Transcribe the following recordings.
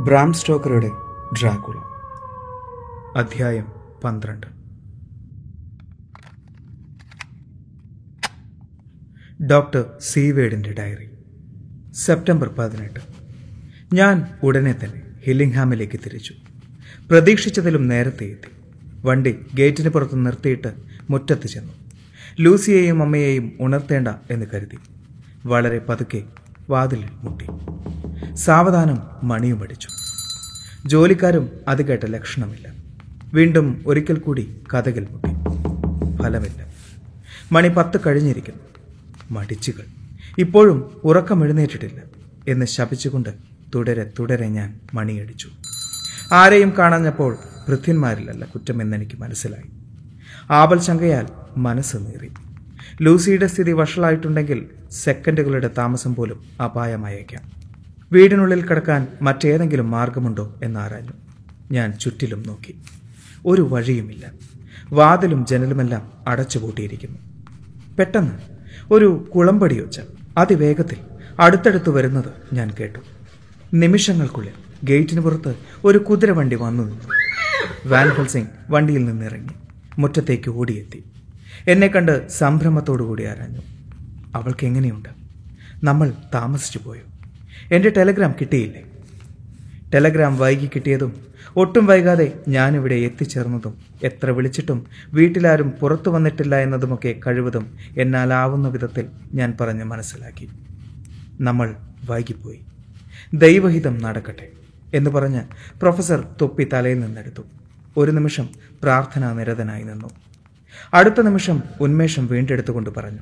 Bram സ്റ്റോക്കറുടെ Dracula. അധ്യായം പന്ത്രണ്ട്. ഡോക്ടർ സീവേഡിന്റെ ഡയറി. സെപ്റ്റംബർ പതിനെട്ട്. ഞാൻ ഉടനെ തന്നെ ഹില്ലിംഗ്ഹാമിലേക്ക് തിരിച്ചു. പ്രതീക്ഷിച്ചതിലും നേരത്തെ എത്തി. വണ്ടി ഗേറ്റിന് പുറത്ത് നിർത്തിയിട്ട് മുറ്റത്ത് ചെന്നു. ലൂസിയെയും അമ്മയെയും ഉണർത്തേണ്ട എന്ന് കരുതി. വളരെ പതുക്കെ വാതിലിൽ മുട്ടി. സാവധാനം മണിയും അടിച്ചു ജോലിക്കാരും അത് കേട്ട ലക്ഷണമില്ല. വീണ്ടും ഒരിക്കൽ കൂടി കഥകിൽ മുട്ടി. ഫലമില്ല. മണി പത്ത് കഴിഞ്ഞിരിക്കുന്നു. മടിച്ചുകൾ. ഇപ്പോഴും ഉറക്കം എഴുന്നേറ്റിട്ടില്ല എന്ന് ശപിച്ചുകൊണ്ട് തുടരെ തുടരെ ഞാൻ മണിയടിച്ചു. ആരെയും കാണാഞ്ഞപ്പോൾ ഭൃത്യന്മാരിലല്ല കുറ്റമെന്നെനിക്ക് മനസ്സിലായി. ആപൽ ശങ്കയാൽ മനസ്സ് നീറി. ലൂസിയുടെ സ്ഥിതി വഷളായിട്ടുണ്ടെങ്കിൽ സെക്കൻഡുകളുടെ താമസം പോലും അപായമായേക്കാം. വീടിനുള്ളിൽ കടക്കാൻ മറ്റേതെങ്കിലും മാർഗമുണ്ടോ എന്നാരാഞ്ഞു ഞാൻ ചുറ്റിലും നോക്കി. ഒരു വഴിയുമില്ല. വാതിലും ജനലുമെല്ലാം അടച്ചുപൂട്ടിയിരിക്കുന്നു. പെട്ടെന്ന് ഒരു കുളമ്പടി കുളമ്പടിയൊച്ച അതിവേഗത്തിൽ അടുത്തടുത്ത് വരുന്നത് ഞാൻ കേട്ടു. നിമിഷങ്ങൾക്കുള്ളിൽ ഗേറ്റിന് പുറത്ത് ഒരു കുതിരവണ്ടി വന്നു നിന്നു. വാൻ സിംഗ് വണ്ടിയിൽ നിന്നിറങ്ങി മുറ്റത്തേക്ക് ഓടിയെത്തി. എന്നെ കണ്ട് സംഭ്രമത്തോടുകൂടി ആരാഞ്ഞു. അവൾക്ക് എങ്ങനെയുണ്ട് നമ്മൾ താമസിച്ചു പോയോ എന്റെ ടെലഗ്രാം കിട്ടിയില്ലേ? ടെലഗ്രാം വൈകി കിട്ടിയതും ഒട്ടും വൈകാതെ ഞാനിവിടെ എത്തിച്ചേർന്നതും എത്ര വിളിച്ചിട്ടും വീട്ടിലാരും പുറത്തു വന്നിട്ടില്ല എന്നതുമൊക്കെ കഴിവതും എന്നാലാവുന്ന വിധത്തിൽ ഞാൻ പറഞ്ഞ് മനസ്സിലാക്കി. നമ്മൾ വൈകിപ്പോയി. ദൈവഹിതം നടക്കട്ടെ എന്ന് പറഞ്ഞ് പ്രൊഫസർ തൊപ്പി തലയിൽ നിന്നെടുത്തു. ഒരു നിമിഷം പ്രാർത്ഥനാ നിരതനായി നിന്നു. അടുത്ത നിമിഷം ഉന്മേഷം വീണ്ടെടുത്തുകൊണ്ട് പറഞ്ഞു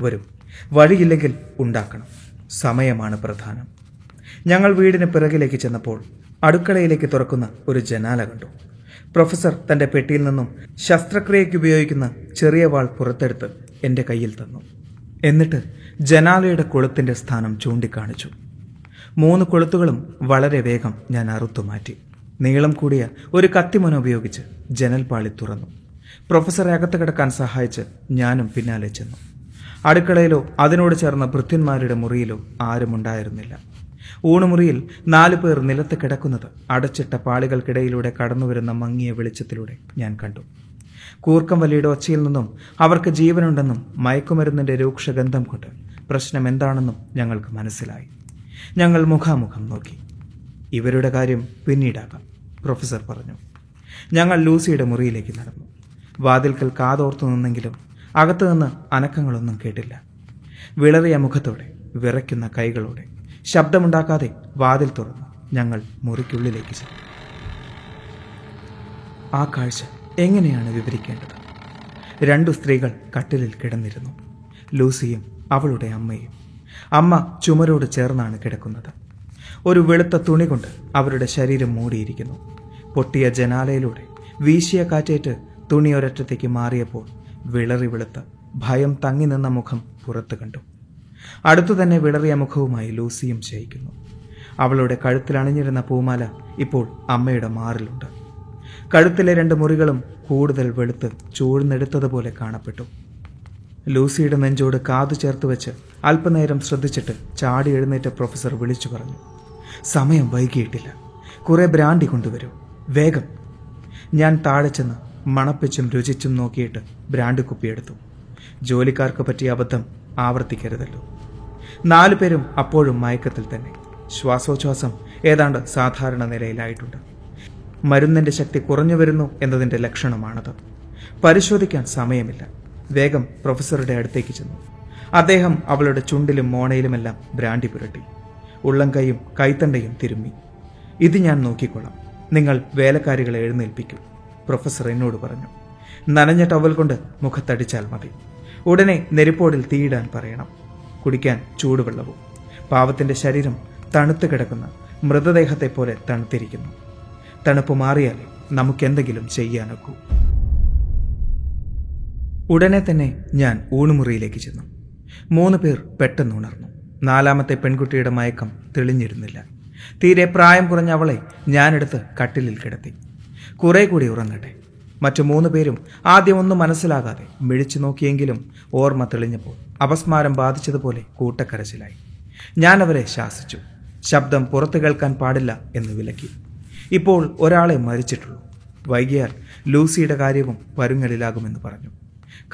വരും. വഴിയില്ലെങ്കിൽ ഉണ്ടാക്കണം. സമയമാണ് പ്രധാനം. ഞങ്ങൾ വീടിന് പിറകിലേക്ക് ചെന്നപ്പോൾ അടുക്കളയിലേക്ക് തുറക്കുന്ന ഒരു ജനാല കണ്ടു. പ്രൊഫസർ തന്റെ പെട്ടിയിൽ നിന്നും ശസ്ത്രക്രിയയ്ക്ക് ഉപയോഗിക്കുന്ന ചെറിയ വാൾ പുറത്തെടുത്ത് എന്റെ കയ്യിൽ തന്നു. എന്നിട്ട് ജനാലയുടെ കൊളുത്തിന്റെ സ്ഥാനം ചൂണ്ടിക്കാണിച്ചു. മൂന്ന് കൊളുത്തുകളും വളരെ വേഗം ഞാൻ അറുത്തു മാറ്റി. നീളം കൂടിയ ഒരു കത്തിമുന ഉപയോഗിച്ച് ജനൽപാളി തുറന്നു. പ്രൊഫസറെ അകത്ത് കിടക്കാൻ സഹായിച്ച് ഞാനും പിന്നാലെ ചെന്നു. അടുക്കളയിലോ അതിനോട് ചേർന്ന ഭൃത്യന്മാരുടെ മുറിയിലോ ആരുമുണ്ടായിരുന്നില്ല ഊണുമുറിയിൽ നാലു പേർ നിലത്ത് കിടക്കുന്നത്. അടച്ചിട്ട പാളികൾക്കിടയിലൂടെ കടന്നുവരുന്ന മങ്ങിയ വെളിച്ചത്തിലൂടെ ഞാൻ കണ്ടു. കൂർക്കം വലിയുടെ ഒച്ചയിൽ നിന്നും അവർക്ക് ജീവനുണ്ടെന്നും മയക്കുമരുന്നിന്റെ രൂക്ഷഗന്ധം കൊണ്ട് പ്രശ്നം എന്താണെന്നും ഞങ്ങൾക്ക് മനസ്സിലായി. ഞങ്ങൾ മുഖാമുഖം നോക്കി. ഇവരുടെ കാര്യം പിന്നീടാകാം പ്രൊഫസർ പറഞ്ഞു. ഞങ്ങൾ ലൂസിയുടെ മുറിയിലേക്ക് നടന്നു. വാതിൽക്കൽ കാതോർത്തു നിന്നെങ്കിലും അകത്തുനിന്ന് അനക്കങ്ങളൊന്നും കേട്ടില്ല. വിളറിയ മുഖത്തോടെ വിറയ്ക്കുന്ന കൈകളോടെ ശബ്ദമുണ്ടാക്കാതെ വാതിൽ തുറന്നു. ഞങ്ങൾ മുറിക്കുള്ളിലേക്ക് ചെന്നു. ആ കാഴ്ച എങ്ങനെയാണ് വിവരിക്കേണ്ടത്? രണ്ടു സ്ത്രീകൾ കട്ടിലിൽ കിടന്നിരുന്നു. ലൂസിയും അവളുടെ അമ്മയും. അമ്മ ചുമരോട് ചേർന്നാണ് കിടക്കുന്നത്. ഒരു വെളുത്ത തുണി കൊണ്ട് അവരുടെ ശരീരം മൂടിയിരിക്കുന്നു. പൊട്ടിയ ജനാലയിലൂടെ വീശിയ കാറ്റേറ്റ് തുണി ഒരറ്റത്തേക്ക് മാറിയപ്പോൾ വിളറി വെളുത്ത ഭയം തങ്ങി നിന്ന മുഖം പുറത്തു കണ്ടു. അടുത്തു തന്നെ വിളറിയ മുഖവുമായി ലൂസിയും ശയിക്കുന്നു അവളുടെ കഴുത്തിൽ അണിഞ്ഞിരുന്ന പൂമാല ഇപ്പോൾ അമ്മയുടെ മാറിലുണ്ട്. കഴുത്തിലെ രണ്ട് മുറികളും കൂടുതൽ വെളുത്ത് ചൂഴ്ന്നെടുത്തതുപോലെ കാണപ്പെട്ടു. ലൂസിയുടെ നെഞ്ചോട് കാതു ചേർത്ത് വെച്ച് അല്പനേരം ശ്രദ്ധിച്ചിട്ട് ചാടി എഴുന്നേറ്റ പ്രൊഫസർ വിളിച്ചു പറഞ്ഞു സമയം വൈകിയിട്ടില്ല. കുറെ ബ്രാൻഡി കൊണ്ടുവരൂ. വേഗം. ഞാൻ താഴെ ചെന്ന് മണപ്പിച്ചും രുചിച്ചും നോക്കിയിട്ട് ബ്രാൻഡ് കുപ്പിയെടുത്തു ജോലിക്കാർക്ക് പറ്റിയ അബദ്ധം ആവർത്തിക്കരുതല്ലോ. നാലു പേരും അപ്പോഴും മയക്കത്തിൽ തന്നെ. ശ്വാസോച്ഛ്വാസം ഏതാണ്ട് സാധാരണ നിലയിലായിട്ടുണ്ട്. മരുന്നിന്റെ ശക്തി കുറഞ്ഞു വരുന്നു എന്നതിന്റെ ലക്ഷണമാണത്. പരിശോധിക്കാൻ സമയമില്ല. വേഗം പ്രൊഫസറുടെ അടുത്തേക്ക് ചെന്നു. അദ്ദേഹം അവളുടെ ചുണ്ടിലും മോണയിലുമെല്ലാം ബ്രാൻഡി പുരട്ടി. ഉള്ളംകൈയും കൈത്തണ്ടയും തിരുമ്മി. ഇത് ഞാൻ നോക്കിക്കൊള്ളാം. നിങ്ങൾ വേലക്കാരികളെ എഴുന്നേൽപ്പിക്കും പ്രൊഫസർ എന്നോട് പറഞ്ഞു. നനഞ്ഞ ടവൽ കൊണ്ട് മുഖത്തടിച്ചാൽ മതി. ഉടനെ നെരിപ്പോടിൽ തീയിടാൻ പറയണം. കുടിക്കാൻ ചൂടുവെള്ളവും. പാവത്തിന്റെ ശരീരം തണുത്തു കിടക്കുന്ന മൃതദേഹത്തെ പോലെ തണുത്തിരിക്കുന്നു. തണുപ്പ് മാറിയാൽ നമുക്കെന്തെങ്കിലും ചെയ്യാനൊക്കൂ ഉടനെ തന്നെ ഞാൻ ഊണുമുറിയിലേക്ക് ചെന്നു. മൂന്ന് പേർ പെട്ടെന്ന് ഉണർന്നു. നാലാമത്തെ പെൺകുട്ടിയുടെ മയക്കം തെളിഞ്ഞിരുന്നില്ല. തീരെ പ്രായം കുറഞ്ഞ അവളെ ഞാനെടുത്ത് കട്ടിലിൽ കിടത്തി. കുറേ കൂടി ഉറങ്ങട്ടെ. മറ്റു മൂന്ന് പേരും ആദ്യം ഒന്നും മനസ്സിലാകാതെ മിഴിച്ചു നോക്കിയെങ്കിലും ഓർമ്മ തെളിഞ്ഞപ്പോൾ അപസ്മാരം ബാധിച്ചതുപോലെ കൂട്ടക്കരച്ചിലായി. ഞാൻ അവരെ ശാസിച്ചു. ശബ്ദം പുറത്തു കേൾക്കാൻ പാടില്ല എന്ന് വിലക്കി. ഇപ്പോൾ ഒരാളെ മരിച്ചിട്ടുള്ളൂ. വൈകിയാൽ ലൂസിയുടെ കാര്യവും പരുങ്ങലിലാകുമെന്ന് പറഞ്ഞു.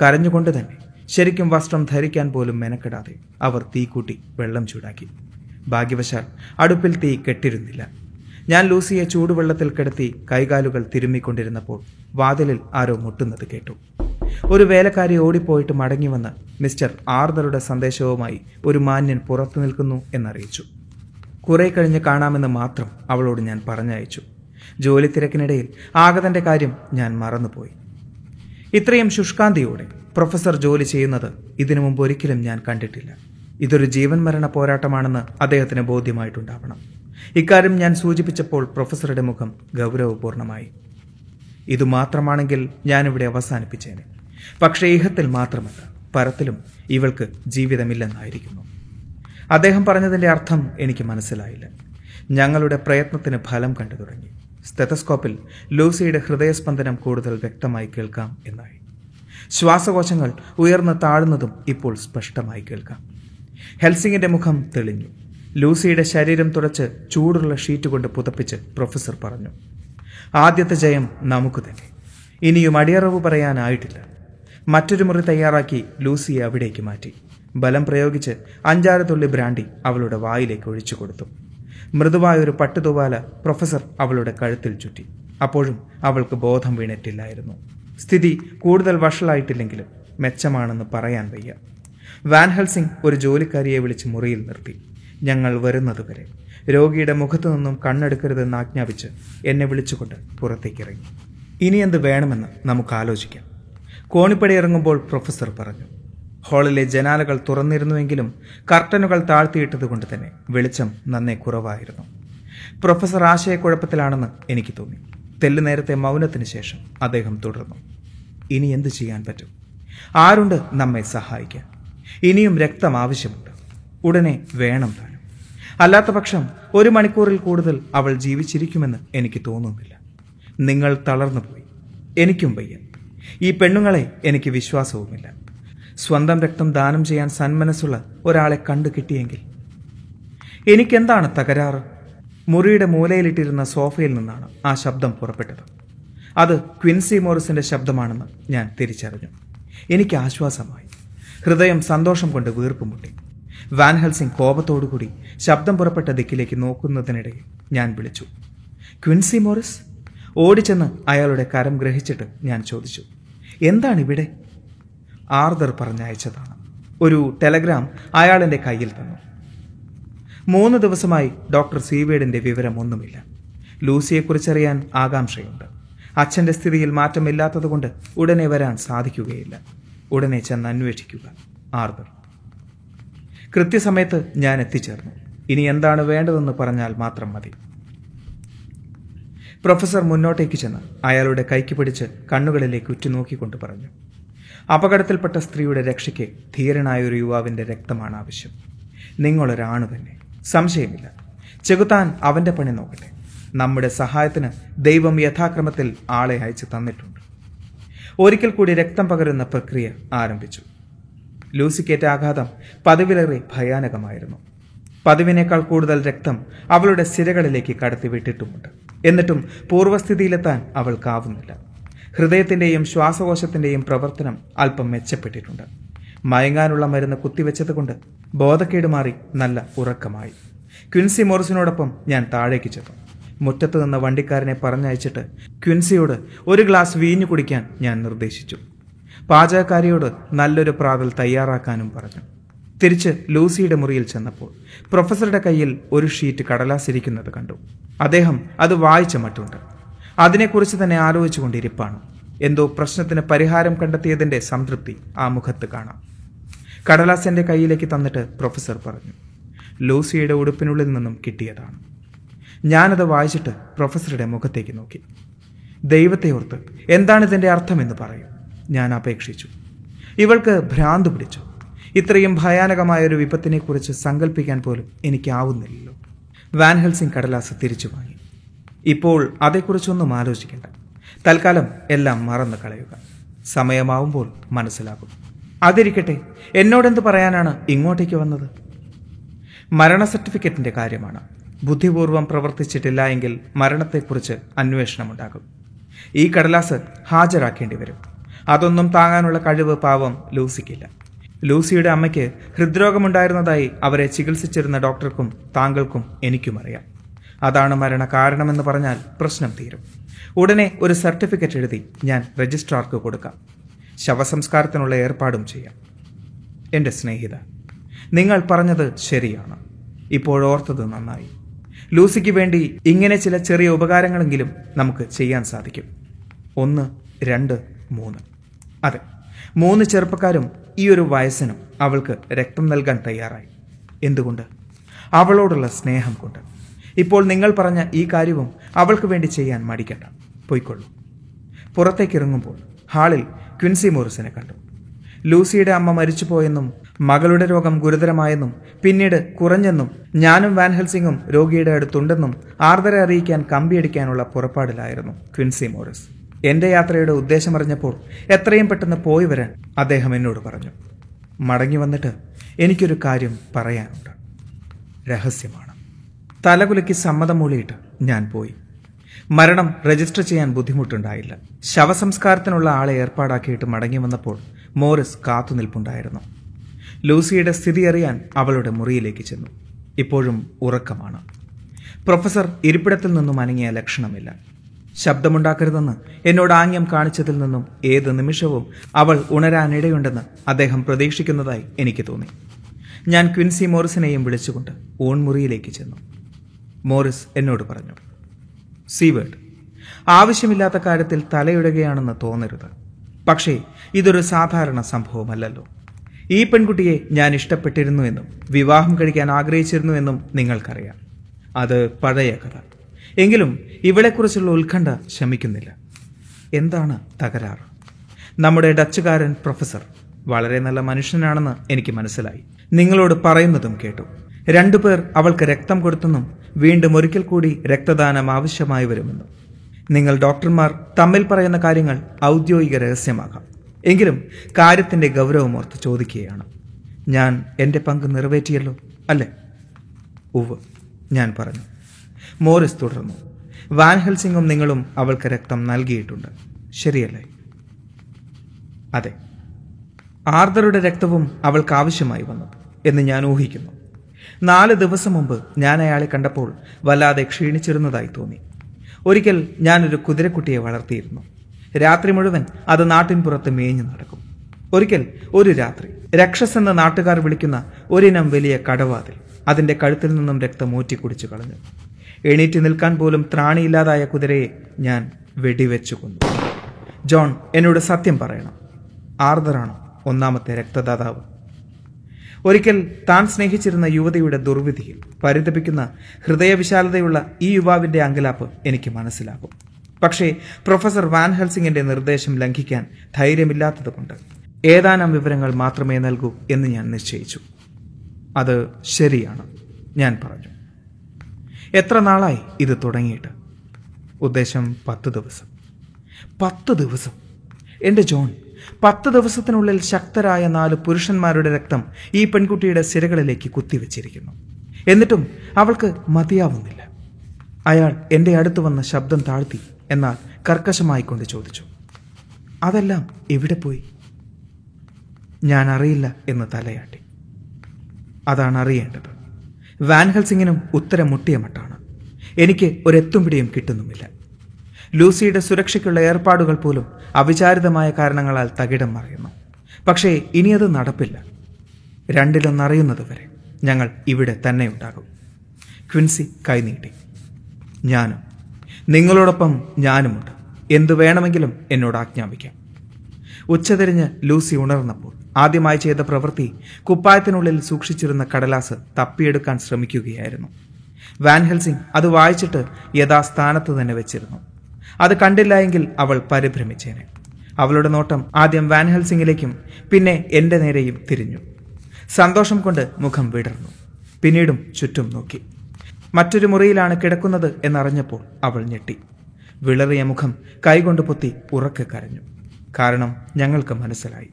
കരഞ്ഞുകൊണ്ട് തന്നെ ശരിക്കും വസ്ത്രം ധരിക്കാൻ പോലും മെനക്കെടാതെ അവർ തീ കൂട്ടി വെള്ളം ചൂടാക്കി. ഭാഗ്യവശാൽ അടുപ്പിൽ തീ കെട്ടിരുന്നില്ല. ഞാൻ ലൂസിയെ ചൂടുവെള്ളത്തിൽ കിടത്തി കൈകാലുകൾ തിരുമ്മിക്കൊണ്ടിരുന്നപ്പോൾ വാതിലിൽ ആരോ മുട്ടുന്നത് കേട്ടു. ഒരു വേലക്കാരി ഓടിപ്പോയിട്ട് മടങ്ങി വന്ന് മിസ്റ്റർ ആർദറുടെ സന്ദേശവുമായി ഒരു മാന്യൻ പുറത്തു നിൽക്കുന്നു എന്നറിയിച്ചു. കുറെ കഴിഞ്ഞ് കാണാമെന്ന് മാത്രം അവളോട് ഞാൻ പറഞ്ഞയച്ചു. ജോലി തിരക്കിനിടയിൽ ആഗതന്റെ കാര്യം ഞാൻ മറന്നുപോയി. ഇത്രയും ശുഷ്കാന്തിയോടെ പ്രൊഫസർ ജോലി ചെയ്യുന്നത് ഇതിനു മുമ്പ് ഒരിക്കലും ഞാൻ കണ്ടിട്ടില്ല. ഇതൊരു ജീവൻ മരണ പോരാട്ടമാണെന്ന് അദ്ദേഹത്തിന് ബോധ്യമായിട്ടുണ്ടാവണം. ഇക്കാര്യം ഞാൻ സൂചിപ്പിച്ചപ്പോൾ പ്രൊഫസറുടെ മുഖം ഗൗരവപൂർണമായി. ഇതുമാത്രമാണെങ്കിൽ ഞാനിവിടെ അവസാനിപ്പിച്ചേനെ. പക്ഷേ ഇഹത്തിൽ മാത്രമല്ല പരത്തിലും ഇവൾക്ക് ജീവിതമില്ലെന്നായിരിക്കുന്നു. അദ്ദേഹം പറഞ്ഞതിന്റെ അർത്ഥം എനിക്ക് മനസ്സിലായില്ല. ഞങ്ങളുടെ പ്രയത്നത്തിന് ഫലം കണ്ടു തുടങ്ങി. സ്തെതസ്കോപ്പിൽ ലൂസിയുടെ ഹൃദയസ്പന്ദനം കൂടുതൽ വ്യക്തമായി കേൾക്കാം എന്നായി. ശ്വാസകോശങ്ങൾ ഉയർന്ന് താഴുന്നതും ഇപ്പോൾ സ്പഷ്ടമായി കേൾക്കാം. ഹെൽസിങ്ങിന്റെ മുഖം തെളിഞ്ഞു. ലൂസിയുടെ ശരീരം തുടച്ച് ചൂടുള്ള ഷീറ്റ് കൊണ്ട് പുതപ്പിച്ച് പ്രൊഫസർ പറഞ്ഞു ആദ്യത്തെ ജയം നമുക്ക് തന്നെ. ഇനിയും അടിയറവ് പറയാനായിട്ടില്ല. മറ്റൊരു മുറി തയ്യാറാക്കി ലൂസിയെ അവിടേക്ക് മാറ്റി. ബലം പ്രയോഗിച്ച് അഞ്ചാറ് തുള്ളി ബ്രാൻഡി അവളുടെ വായിലേക്ക് ഒഴിച്ചു കൊടുത്തു. മൃദുവായൊരു പട്ടുതുവാല പ്രൊഫസർ അവളുടെ കഴുത്തിൽ ചുറ്റി. അപ്പോഴും അവൾക്ക് ബോധം വീണിട്ടില്ലായിരുന്നു. സ്ഥിതി കൂടുതൽ വഷളായിട്ടില്ലെങ്കിലും മെച്ചമാണെന്ന് പറയാൻ വയ്യ. വാൻ ഹെൽസിംഗ് ഒരു ജോലിക്കാരിയെ വിളിച്ച് മുറിയിൽ നിർത്തി. ഞങ്ങൾ വരുന്നതുവരെ രോഗിയുടെ മുഖത്തു നിന്നും കണ്ണെടുക്കരുതെന്ന് ആജ്ഞാപിച്ച് എന്നെ വിളിച്ചുകൊണ്ട് പുറത്തേക്ക് ഇറങ്ങി. ഇനി എന്ത് വേണമെന്ന് നമുക്ക് ആലോചിക്കാം. കോണിപ്പടി ഇറങ്ങുമ്പോൾ പ്രൊഫസർ പറഞ്ഞു ഹാളിലെ ജനാലകൾ തുറന്നിരുന്നുവെങ്കിലും കർട്ടനുകൾ താഴ്ത്തിയിട്ടതുകൊണ്ട് തന്നെ വെളിച്ചം നന്നേ കുറവായിരുന്നു. പ്രൊഫസർ ആശയക്കുഴപ്പത്തിലാണെന്ന് എനിക്ക് തോന്നി. തെല്ലു നേരത്തെ മൗനത്തിന് ശേഷം അദ്ദേഹം തുടർന്നു ഇനി എന്ത് ചെയ്യാൻ പറ്റും? ആരുണ്ട് നമ്മെ സഹായിക്കാൻ? ഇനിയും രക്തം ആവശ്യമുണ്ട്? ഉടനെ വേണം താനും. അല്ലാത്ത പക്ഷം ഒരു മണിക്കൂറിൽ കൂടുതൽ അവൾ ജീവിച്ചിരിക്കുമെന്ന് എനിക്ക് തോന്നുന്നില്ല. നിങ്ങൾ തളർന്നു പോയി എനിക്കും വയ്യ. ഈ പെണ്ണുങ്ങളെ എനിക്ക് വിശ്വാസവുമില്ല. സ്വന്തം രക്തം ദാനം ചെയ്യാൻ സന്മനസ്സുള്ള ഒരാളെ കണ്ടു കിട്ടിയെങ്കിൽ. എനിക്കെന്താണ് തകരാറ്? മുറിയുടെ മൂലയിലിട്ടിരുന്ന സോഫയിൽ നിന്നാണ് ആ ശബ്ദം പുറപ്പെട്ടത്. അത് ക്വിൻസി മോറിസിന്റെ ശബ്ദമാണെന്ന് ഞാൻ തിരിച്ചറിഞ്ഞു. എനിക്ക് ആശ്വാസമായി. ഹൃദയം സന്തോഷം കൊണ്ട് വീർപ്പുമുട്ടി വാൻ ഹെൽസിംഗ് കോപത്തോടുകൂടി ശബ്ദം പുറപ്പെട്ട ദിക്കിലേക്ക് നോക്കുന്നതിനിടയിൽ ഞാൻ വിളിച്ചു. Quincey Morris? ഓടിച്ചെന്ന് അയാളുടെ കരം ഗ്രഹിച്ചിട്ട് ഞാൻ ചോദിച്ചു. എന്താണ് ഇവിടെ ആർദർ പറഞ്ഞയച്ചതാണ്. ഒരു ടെലഗ്രാം അയാളെന്റെ കയ്യിൽ തന്നു. മൂന്ന് ദിവസമായി ഡോക്ടർ സീവേഡിന്റെ വിവരം ഒന്നുമില്ല ലൂസിയെക്കുറിച്ചറിയാൻ ആകാംക്ഷയുണ്ട്. അച്ഛന്റെ സ്ഥിതിയിൽ മാറ്റമില്ലാത്തതുകൊണ്ട് ഉടനെ വരാൻ സാധിക്കുകയില്ല. ഉടനെ ചെന്ന് അന്വേഷിക്കുക ആർദർ. കൃത്യസമയത്ത് ഞാൻ എത്തിച്ചേർന്നു. ഇനി എന്താണ് വേണ്ടതെന്ന് പറഞ്ഞാൽ മാത്രം മതി. പ്രൊഫസർ മുന്നോട്ടേക്ക് ചെന്ന് അയാളുടെ കൈക്ക് പിടിച്ച് കണ്ണുകളിലേക്ക് ഉറ്റുനോക്കിക്കൊണ്ട് പറഞ്ഞു. അപകടത്തിൽപ്പെട്ട സ്ത്രീയുടെ രക്ഷയ്ക്ക് ധീരനായ ഒരു യുവാവിന്റെ രക്തമാണ് ആവശ്യം. നിങ്ങളൊരാണ് തന്നെ. സംശയമില്ല. ചെകുത്താൻ അവന്റെ പണി നോക്കട്ടെ. നമ്മുടെ സഹായത്തിന് ദൈവം യഥാക്രമത്തിൽ ആളെ അയച്ചു തന്നിട്ടുണ്ട്. ഒരിക്കൽ കൂടി രക്തം പകരുന്ന പ്രക്രിയ ആരംഭിച്ചു. ലൂസിക്കേറ്റ ആഘാതം പതിവിലേറെ ഭയാനകമായിരുന്നു. പതിവിനേക്കാൾ കൂടുതൽ രക്തം അവളുടെ സിരകളിലേക്ക് കടത്തിവിട്ടിട്ടുമുണ്ട്. എന്നിട്ടും പൂർവസ്ഥിതിയിലെത്താൻ അവൾക്കാവുന്നില്ല ഹൃദയത്തിന്റെയും ശ്വാസകോശത്തിന്റെയും പ്രവർത്തനം അല്പം മെച്ചപ്പെട്ടിട്ടുണ്ട്. മയങ്ങാനുള്ള മരുന്ന് കുത്തിവെച്ചതുകൊണ്ട് ബോധക്കേട് മാറി നല്ല ഉറക്കമായി. ക്വിൻസി മോറിസിനോടൊപ്പം ഞാൻ താഴേക്ക് ചെന്നു. മുറ്റത്ത് നിന്ന് വണ്ടിക്കാരനെ പറഞ്ഞയച്ചിട്ട് ക്വിൻസിയോട് ഒരു ഗ്ലാസ് വീഞ്ഞു കുടിക്കാൻ ഞാൻ നിർദ്ദേശിച്ചു. പാചകക്കാരിയോട് നല്ലൊരു പ്രാതൽ തയ്യാറാക്കാനും പറഞ്ഞു. തിരിച്ച് ലൂസിയുടെ മുറിയിൽ ചെന്നപ്പോൾ പ്രൊഫസറുടെ കയ്യിൽ ഒരു ഷീറ്റ് കടലാസിരിക്കുന്നത് കണ്ടു. അദ്ദേഹം അത് വായിച്ച മട്ടുണ്ട്. അതിനെക്കുറിച്ച് തന്നെ ആലോചിച്ചുകൊണ്ടിരിപ്പാണ് എന്തോ പ്രശ്നത്തിന് പരിഹാരം കണ്ടെത്തിയതിന്റെ സംതൃപ്തി ആ മുഖത്ത് കാണാം. കടലാസ് എന്റെ കയ്യിലേക്ക് തന്നിട്ട് പ്രൊഫസർ പറഞ്ഞു ലൂസിയുടെ ഉടുപ്പിനുള്ളിൽ നിന്നും കിട്ടിയതാണ്. ഞാനത് വായിച്ചിട്ട് പ്രൊഫസറുടെ മുഖത്തേക്ക് നോക്കി. ദൈവത്തെ ഓർത്ത് എന്താണിതിന്റെ അർത്ഥമെന്ന് പറയൂ. ഞാൻ അപേക്ഷിച്ചു. ഇവൾക്ക് ഭ്രാന്ത് പിടിച്ചു. ഇത്രയും ഭയാനകമായ ഒരു വിപത്തിനെക്കുറിച്ച് സങ്കല്പിക്കാൻ പോലും എനിക്കാവുന്നില്ലല്ലോ. വാൻ ഹെൽസിംഗ് കടലാസ് തിരിച്ചു വാങ്ങി. ഇപ്പോൾ അതേക്കുറിച്ചൊന്നും ആലോചിക്കേണ്ട. തൽക്കാലം എല്ലാം മറന്നു കളയുക. സമയമാവുമ്പോൾ മനസ്സിലാകും. അതിരിക്കട്ടെ എന്നോടെന്ത് പറയാനാണ് ഇങ്ങോട്ടേക്ക് വന്നത്? മരണ സർട്ടിഫിക്കറ്റിന്റെ കാര്യമാണ്. ബുദ്ധിപൂർവം പ്രവർത്തിച്ചിട്ടില്ല എങ്കിൽ മരണത്തെക്കുറിച്ച് അന്വേഷണമുണ്ടാകും. ഈ കടലാസ് ഹാജരാക്കേണ്ടി വരും. അതൊന്നും താങ്ങാനുള്ള കഴിവ് പാവം ലൂസിക്കില്ല. ലൂസിയുടെ അമ്മയ്ക്ക് ഹൃദ്രോഗമുണ്ടായിരുന്നതായി അവരെ ചികിത്സിച്ചിരുന്ന ഡോക്ടർക്കും താങ്കൾക്കും എനിക്കും അറിയാം അതാണ് മരണ കാരണമെന്ന് പറഞ്ഞാൽ പ്രശ്നം തീരും. ഉടനെ ഒരു സർട്ടിഫിക്കറ്റ് എഴുതി ഞാൻ രജിസ്ട്രാർക്ക് കൊടുക്കാം. ശവസംസ്കാരത്തിനുള്ള ഏർപ്പാടും ചെയ്യാം. എന്റെ സ്നേഹിത നിങ്ങൾ പറഞ്ഞത് ശരിയാണ്. ഇപ്പോഴോർത്തത് നന്നായി. ലൂസിക്ക് വേണ്ടി ഇങ്ങനെ ചില ചെറിയ ഉപകാരങ്ങളെങ്കിലും നമുക്ക് ചെയ്യാൻ സാധിക്കും. ഒന്ന് രണ്ട് മൂന്ന്. അതെ. മൂന്ന് ചെറുപ്പക്കാരും ഈ ഒരു വയസ്സിനും അവൾക്ക് രക്തം നൽകാൻ തയ്യാറായി. എന്തുകൊണ്ട്? അവളോടുള്ള സ്നേഹം കൊണ്ട്. ഇപ്പോൾ നിങ്ങൾ പറഞ്ഞ ഈ കാര്യവും അവൾക്ക് വേണ്ടി ചെയ്യാൻ മടിക്കണ്ട. പോയിക്കൊള്ളൂ. പുറത്തേക്കിറങ്ങുമ്പോൾ ഹാളിൽ ക്വിൻസി മോറിസിനെ കണ്ടു. ലൂസിയുടെ അമ്മ മരിച്ചുപോയെന്നും മകളുടെ രോഗം ഗുരുതരമായെന്നും പിന്നീട് കുറഞ്ഞെന്നും ഞാനും വാൻ ഹെൽസിംഗും രോഗിയുടെ അടുത്തുണ്ടെന്നും ആർദരെ അറിയിക്കാൻ കമ്പിയടിക്കാനുള്ള പുറപ്പാടിലായിരുന്നു ക്വിൻസി മോറിസ്. എന്റെ യാത്രയുടെ ഉദ്ദേശമറിഞ്ഞപ്പോൾ എത്രയും പെട്ടെന്ന് പോയി വരാൻ അദ്ദേഹം എന്നോട് പറഞ്ഞു. മടങ്ങി വന്നിട്ട് എനിക്കൊരു കാര്യം പറയാനുണ്ട്. രഹസ്യമാണ്. തലകുലയ്ക്ക് സമ്മതം മൂളിയിട്ട് ഞാൻ പോയി. മരണം രജിസ്റ്റർ ചെയ്യാൻ ബുദ്ധിമുട്ടുണ്ടായില്ല. ശവസംസ്കാരത്തിനുള്ള ആളെ ഏർപ്പാടാക്കിയിട്ട് മടങ്ങി വന്നപ്പോൾ മോറിസ് കാത്തുനിൽപ്പുണ്ടായിരുന്നു ലൂസിയുടെ സ്ഥിതി അറിയാൻ അവളുടെ മുറിയിലേക്ക് ചെന്നു. ഇപ്പോഴും ഉറക്കമാണ്. പ്രൊഫസർ ഇരിപ്പിടത്തിൽ നിന്നും അനങ്ങിയ ലക്ഷണമില്ല. ശബ്ദമുണ്ടാക്കരുതെന്ന് എന്നോട് ആംഗ്യം കാണിച്ചതിൽ നിന്നും ഏത് നിമിഷവും അവൾ ഉണരാനിടയുണ്ടെന്ന് അദ്ദേഹം പ്രതീക്ഷിക്കുന്നതായി എനിക്ക് തോന്നി. ഞാൻ ക്വിൻസി മോറിസിനെയും വിളിച്ചുകൊണ്ട് ഊൺമുറിയിലേക്ക് ചെന്നു. മോറിസ് എന്നോട് പറഞ്ഞു സീവേർഡ് ആവശ്യമില്ലാത്ത കാര്യത്തിൽ തലയിടുകയാണെന്ന് തോന്നരുത്. പക്ഷേ ഇതൊരു സാധാരണ സംഭവമല്ലല്ലോ. ഈ പെൺകുട്ടിയെ ഞാൻ ഇഷ്ടപ്പെട്ടിരുന്നു എന്നും വിവാഹം കഴിക്കാൻ ആഗ്രഹിച്ചിരുന്നു എന്നും നിങ്ങൾക്കറിയാം. അത് പഴയ കഥ. എങ്കിലും ഇവളെക്കുറിച്ചുള്ള ഉത്കണ്ഠ ശമിക്കുന്നില്ല. എന്താണ് തകരാറ്? നമ്മുടെ ഡച്ചുകാരൻ പ്രൊഫസർ വളരെ നല്ല മനുഷ്യനാണെന്ന് എനിക്ക് മനസ്സിലായി. നിങ്ങളോട് പറയുന്നതും കേട്ടു. രണ്ടുപേർ അവൾക്ക് രക്തം കൊടുത്തെന്നും വീണ്ടും ഒരിക്കൽ കൂടി രക്തദാനം ആവശ്യമായി വരുമെന്നും. നിങ്ങൾ ഡോക്ടർമാർ തമ്മിൽ പറയുന്ന കാര്യങ്ങൾ ഔദ്യോഗിക രഹസ്യമാകാം. എങ്കിലും കാര്യത്തിന്റെ ഗൗരവമോർത്ത് ചോദിക്കുകയാണ്. ഞാൻ എന്റെ പങ്ക് നിറവേറ്റിയല്ലോ? അല്ലേ? ഉവ് ഞാൻ പറഞ്ഞു. മോറിസ് തുടർന്നു. വാൻ ഹെൽസിംഗും നിങ്ങളും അവൾക്ക് രക്തം നൽകിയിട്ടുണ്ട്. ശരിയല്ലേ? അതെ. ആർദറുടെ രക്തവും അവൾക്ക് ആവശ്യമായി വന്നു എന്ന് ഞാൻ ഊഹിക്കുന്നു. നാല് ദിവസം മുമ്പ് ഞാൻ അയാളെ കണ്ടപ്പോൾ വല്ലാതെ ക്ഷീണിച്ചിരുന്നതായി തോന്നി. ഒരിക്കൽ ഞാനൊരു കുതിരക്കുട്ടിയെ വളർത്തിയിരുന്നു. രാത്രി മുഴുവൻ അത് നാട്ടിൻപുറത്ത് മേഞ്ഞു നടക്കും. ഒരിക്കൽ ഒരു രാത്രി രക്ഷസ് എന്ന നാട്ടുകാർ വിളിക്കുന്ന ഒരിനം വലിയ കടവാതിൽ അതിന്റെ കഴുത്തിൽ നിന്നും രക്തം ഊറ്റിക്കുടിച്ചു കളഞ്ഞു. എണീറ്റ് നിൽക്കാൻ പോലും ത്രാണിയില്ലാതായ കുതിരയെ ഞാൻ വെടിവെച്ചു കൊന്നു ജോൺ എന്നോട് സത്യം പറയണം. ആർദറാണ് ഒന്നാമത്തെ രക്തദാതാവ്. ഒരിക്കൽ താൻ സ്നേഹിച്ചിരുന്ന യുവതിയുടെ ദുർവിധിയിൽ പരിതപിക്കുന്ന ഹൃദയവിശാലതയുള്ള ഈ യുവാവിന്റെ അങ്കലാപ്പ് എനിക്ക് മനസ്സിലാകും. പക്ഷേ പ്രൊഫസർ വാൻ ഹെൽസിംഗിന്റെ നിർദ്ദേശം ലംഘിക്കാൻ ധൈര്യമില്ലാത്തതുകൊണ്ട് ഏതാനും വിവരങ്ങൾ മാത്രമേ നൽകൂ എന്ന് ഞാൻ നിശ്ചയിച്ചു. അത് ശരിയാണ് ഞാൻ പറഞ്ഞു. എത്ര നാളായി ഇത് തുടങ്ങിയിട്ട്? ഉദ്ദേശം പത്ത് ദിവസം. പത്ത് ദിവസം. എന്റെ ജോൺ പത്ത് ദിവസത്തിനുള്ളിൽ ശക്തരായ നാല് പുരുഷന്മാരുടെ രക്തം ഈ പെൺകുട്ടിയുടെ സിരകളിലേക്ക് കുത്തിവെച്ചിരിക്കുന്നു. എന്നിട്ടും അവൾക്ക് മതിയാവുന്നില്ല. അയാൾ എന്റെ അടുത്ത് വന്ന ശബ്ദം താഴ്ത്തി എന്നാൽ കർക്കശമായിക്കൊണ്ട് ചോദിച്ചു അതെല്ലാം എവിടെ പോയി? ഞാൻ അറിയില്ല എന്ന് തലയാട്ടി. അതാണ് അറിയേണ്ടത്. വാൻ ഹെൽസിങ്ങിനും ഉത്തരം മുട്ടിയ മട്ടാണ്. എനിക്ക് ഒരെത്തും പിടിയും കിട്ടുന്നുമില്ല. ലൂസിയുടെ സുരക്ഷയ്ക്കുള്ള ഏർപ്പാടുകൾ പോലും അവിചാരിതമായ കാരണങ്ങളാൽ തകിടം മറിയുന്നു. പക്ഷേ ഇനി അത് നടപ്പില്ല. രണ്ടിലൊന്നറിയുന്നത് വരെ ഞങ്ങൾ ഇവിടെ തന്നെ ഉണ്ടാകും ക്വിൻസി കൈനീട്ടി ഞാനും. നിങ്ങളോടൊപ്പം ഞാനുമുണ്ട്. എന്തു വേണമെങ്കിലും എന്നോട് ആജ്ഞാപിക്കാം. ഉച്ചതിരിഞ്ഞ് ലൂസി ഉണർന്നപ്പോൾ ആദ്യമായി ചെയ്ത പ്രവൃത്തി കുപ്പായത്തിനുള്ളിൽ സൂക്ഷിച്ചിരുന്ന കടലാസ് തപ്പിയെടുക്കാൻ ശ്രമിക്കുകയായിരുന്നു. വാൻ ഹെൽസിംഗ് അത് വായിച്ചിട്ട് യഥാസ്ഥാനത്ത് തന്നെ വെച്ചിരുന്നു. അത് കണ്ടില്ല എങ്കിൽ അവൾ പരിഭ്രമിച്ചേനെ. അവളുടെ നോട്ടം ആദ്യം വാൻ ഹെൽസിംഗിലേക്കും പിന്നെ എന്റെ നേരെയും തിരിഞ്ഞു. സന്തോഷം കൊണ്ട് മുഖം വിടർന്നു. പിന്നീടും ചുറ്റും നോക്കി. മറ്റൊരു മുറിയിലാണ് കിടക്കുന്നത് എന്നറിഞ്ഞപ്പോൾ അവൾ ഞെട്ടി. വിളറിയ മുഖം കൈകൊണ്ട് പൊത്തി ഉറക്കെ കരഞ്ഞു. കാരണം ഞങ്ങൾക്ക് മനസ്സിലായി.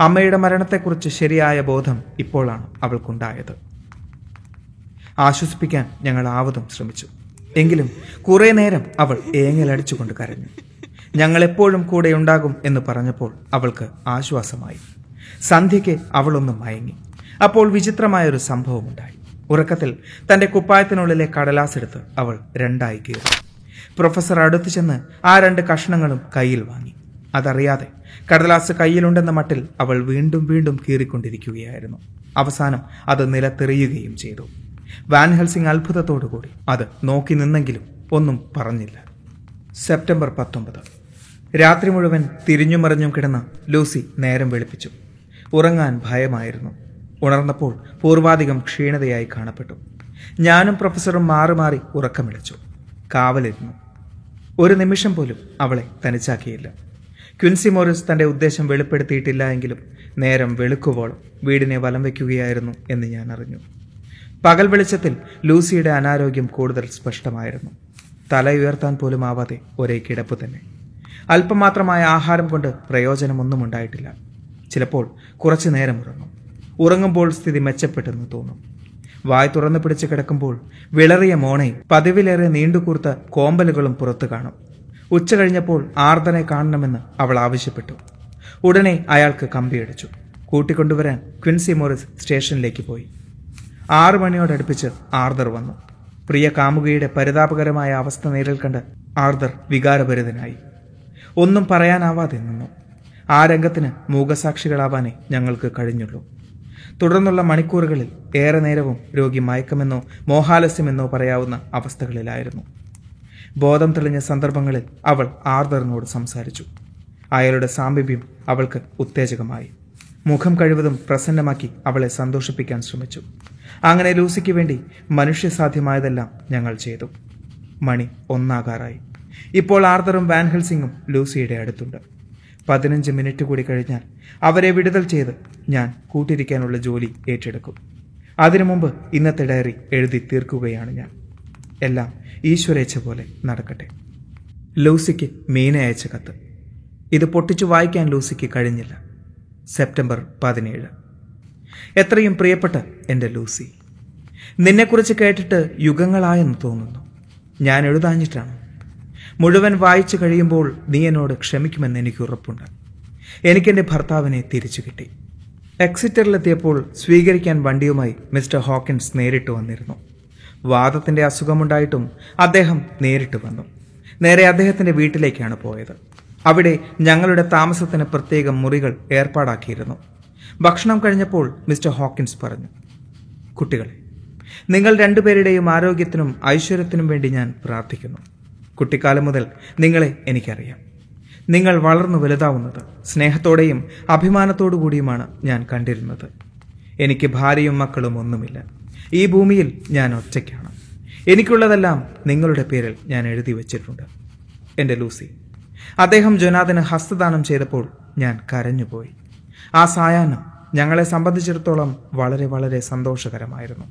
അമ്മയുടെ മരണത്തെക്കുറിച്ച് ശരിയായ ബോധം ഇപ്പോഴാണ് അവൾക്കുണ്ടായത്. ആശ്വസിപ്പിക്കാൻ ഞങ്ങൾ ആവതും ശ്രമിച്ചു. എങ്കിലും കുറേ നേരം അവൾ ഏങ്ങലടിച്ചുകൊണ്ട് കരഞ്ഞു. ഞങ്ങൾ എപ്പോഴും കൂടെ ഉണ്ടാകും എന്ന് പറഞ്ഞപ്പോൾ അവൾക്ക് ആശ്വാസമായി. സന്ധ്യയ്ക്ക് അവളൊന്ന് മയങ്ങി. അപ്പോൾ വിചിത്രമായൊരു സംഭവമുണ്ടായി. ഉറക്കത്തിൽ തന്റെ കുപ്പായത്തിനുള്ളിലെ കടലാസെടുത്ത് അവൾ രണ്ടായി കീറി. പ്രൊഫസർ അടുത്തു ചെന്ന് ആ രണ്ട് കഷ്ണങ്ങളും കയ്യിൽ വാങ്ങി. അതറിയാതെ കടലാസ് കയ്യിലുണ്ടെന്ന മട്ടിൽ അവൾ വീണ്ടും വീണ്ടും കീറിക്കൊണ്ടിരിക്കുകയായിരുന്നു. അവസാനം അത് നിലത്തെറിയുകയും ചെയ്തു. വാൻ ഹെൽസിംഗ് അത്ഭുതത്തോടുകൂടി അത് നോക്കി നിന്നെങ്കിലും ഒന്നും പറഞ്ഞില്ല. സെപ്റ്റംബർ പത്തൊമ്പത്. രാത്രി മുഴുവൻ തിരിഞ്ഞു മറിഞ്ഞും കിടന്ന ലൂസി നേരം വെളുപ്പിച്ചു. ഉറങ്ങാൻ ഭയമായിരുന്നു. ഉണർന്നപ്പോൾ പൂർവാധികം ക്ഷീണതയായി കാണപ്പെട്ടു. ഞാനും പ്രൊഫസറും മാറി മാറി ഉറക്കമിളച്ചു. കാവലിരുന്നു. ഒരു നിമിഷം പോലും അവളെ തനിച്ചാക്കിയില്ല. ക്വിൻസി മോറിസ് തന്റെ ഉദ്ദേശം വെളിപ്പെടുത്തിയിട്ടില്ല എങ്കിലും നേരം വെളുക്കുവോളം വീടിനെ വലം വയ്ക്കുകയായിരുന്നു എന്ന് ഞാൻ അറിഞ്ഞു. പകൽ വെളിച്ചത്തിൽ ലൂസിയുടെ അനാരോഗ്യം കൂടുതൽ സ്പഷ്ടമായിരുന്നു. തല ഉയർത്താൻ പോലും ആവാതെ ഒരേ കിടപ്പ് തന്നെ. അല്പമാത്രമായ ആഹാരം കൊണ്ട് പ്രയോജനമൊന്നും ഉണ്ടായിട്ടില്ല. ചിലപ്പോൾ കുറച്ചു നേരം ഉറങ്ങും. ഉറങ്ങുമ്പോൾ സ്ഥിതി മെച്ചപ്പെട്ടെന്ന് തോന്നും. വായ് തുറന്നു പിടിച്ച് കിടക്കുമ്പോൾ വിളറിയ മോണയും പതിവിലേറെ നീണ്ടുകൂർത്ത കോമ്പലുകളും പുറത്തു കാണും. ഉച്ച കഴിഞ്ഞപ്പോൾ ആർദനെ കാണണമെന്ന് അവൾ ആവശ്യപ്പെട്ടു. ഉടനെ അയാൾക്ക് കമ്പിയടിച്ചു കൂട്ടിക്കൊണ്ടുവരാൻ ക്വിൻസി മോറിസ് സ്റ്റേഷനിലേക്ക് പോയി. ആറു മണിയോടടുപ്പിച്ച് ആർദർ വന്നു. പ്രിയ കാമുകിയുടെ പരിതാപകരമായ അവസ്ഥ നേരിൽ കണ്ട് ആർദർ വികാരഭരിതനായി. ഒന്നും പറയാനാവാതെ നിന്നു. ആ രംഗത്തിന് മൂകസാക്ഷികളാവാനേ ഞങ്ങൾക്ക് കഴിഞ്ഞുള്ളൂ. തുടർന്നുള്ള മണിക്കൂറുകളിൽ ഏറെ നേരവും രോഗി മയക്കമെന്നോ മോഹാലസ്യമെന്നോ പറയാവുന്ന അവസ്ഥകളിലായിരുന്നു. ബോധം തെളിഞ്ഞ സന്ദർഭങ്ങളിൽ അവൾ ആർദറിനോട് സംസാരിച്ചു. അയാളുടെ സാമീപ്യം അവൾക്ക് ഉത്തേജകമായി. മുഖം കഴിവതും പ്രസന്നമാക്കി അവളെ സന്തോഷിപ്പിക്കാൻ ശ്രമിച്ചു. അങ്ങനെ ലൂസിക്ക് വേണ്ടി മനുഷ്യസാധ്യമായതെല്ലാം ഞങ്ങൾ ചെയ്തു. മണി ഒന്നാകാറായി. ഇപ്പോൾ ആർദറും വാൻ ഹെൽസിംഗും ലൂസിയുടെ അടുത്തുണ്ട്. പതിനഞ്ച് മിനിറ്റ് കൂടി കഴിഞ്ഞാൽ അവരെ വിടുതൽ ചെയ്ത് ഞാൻ കൂട്ടിരിക്കാനുള്ള ജോലി ഏറ്റെടുക്കും. അതിനു മുമ്പ് ഇന്നത്തെ ഡയറി എഴുതി തീർക്കുകയാണ് ഞാൻ. എല്ലാം ഈശ്വരേച്ഛ പോലെ നടക്കട്ടെ. ലൂസിക്ക് മീന അയച്ച കത്ത്. ഇത് പൊട്ടിച്ചു വായിക്കാൻ ലൂസിക്ക് കഴിഞ്ഞില്ല. സെപ്റ്റംബർ പതിനേഴ്. എത്രയും പ്രിയപ്പെട്ട എന്റെ ലൂസി നിന്നെക്കുറിച്ച് കേട്ടിട്ട് യുഗങ്ങളായെന്ന് തോന്നുന്നു. ഞാൻ എഴുതാഞ്ഞിട്ടാണ്. മുഴുവൻ വായിച്ചു കഴിയുമ്പോൾ നീ എന്നോട് ക്ഷമിക്കുമെന്ന് എനിക്ക് ഉറപ്പുണ്ട്. എനിക്കെന്റെ ഭർത്താവിനെ തിരിച്ചു കിട്ടി. എക്സിറ്ററിലെത്തിയപ്പോൾ സ്വീകരിക്കാൻ വണ്ടിയുമായി മിസ്റ്റർ ഹോക്കിൻസ് നേരിട്ട് വന്നിരുന്നു. വാദത്തിന്റെ അസുഖമുണ്ടായിട്ടും അദ്ദേഹം നേരിട്ട് വന്നു. നേരെ അദ്ദേഹത്തിന്റെ വീട്ടിലേക്കാണ് പോയത്. അവിടെ ഞങ്ങളുടെ താമസത്തിന് പ്രത്യേകം മുറികൾ ഏർപ്പാടാക്കിയിരുന്നു. ഭക്ഷണം കഴിഞ്ഞപ്പോൾ മിസ്റ്റർ ഹോക്കിൻസ് പറഞ്ഞു കുട്ടികളെ നിങ്ങൾ രണ്ടുപേരുടെയും ആരോഗ്യത്തിനും ഐശ്വര്യത്തിനും വേണ്ടി ഞാൻ പ്രാർത്ഥിക്കുന്നു. കുട്ടിക്കാലം മുതൽ നിങ്ങളെ എനിക്കറിയാം. നിങ്ങൾ വളർന്നു വലുതാവുന്നത് സ്നേഹത്തോടെയും അഭിമാനത്തോടു കൂടിയുമാണ് ഞാൻ കണ്ടിരുന്നത്. എനിക്ക് ഭാര്യയും മക്കളും ഒന്നുമില്ല. ഈ ഭൂമിയിൽ ഞാൻ ഒറ്റയ്ക്കാണ്. എനിക്കുള്ളതെല്ലാം നിങ്ങളുടെ പേരിൽ ഞാൻ എഴുതി വച്ചിട്ടുണ്ട്. എന്റെ ലൂസി അദ്ദേഹം ജൊനാഥന് ഹസ്തദാനം ചെയ്തപ്പോൾ ഞാൻ കരഞ്ഞുപോയി. ആ സായാഹ്നം ഞങ്ങളെ സംബന്ധിച്ചിടത്തോളം വളരെ വളരെ സന്തോഷകരമായിരുന്നു.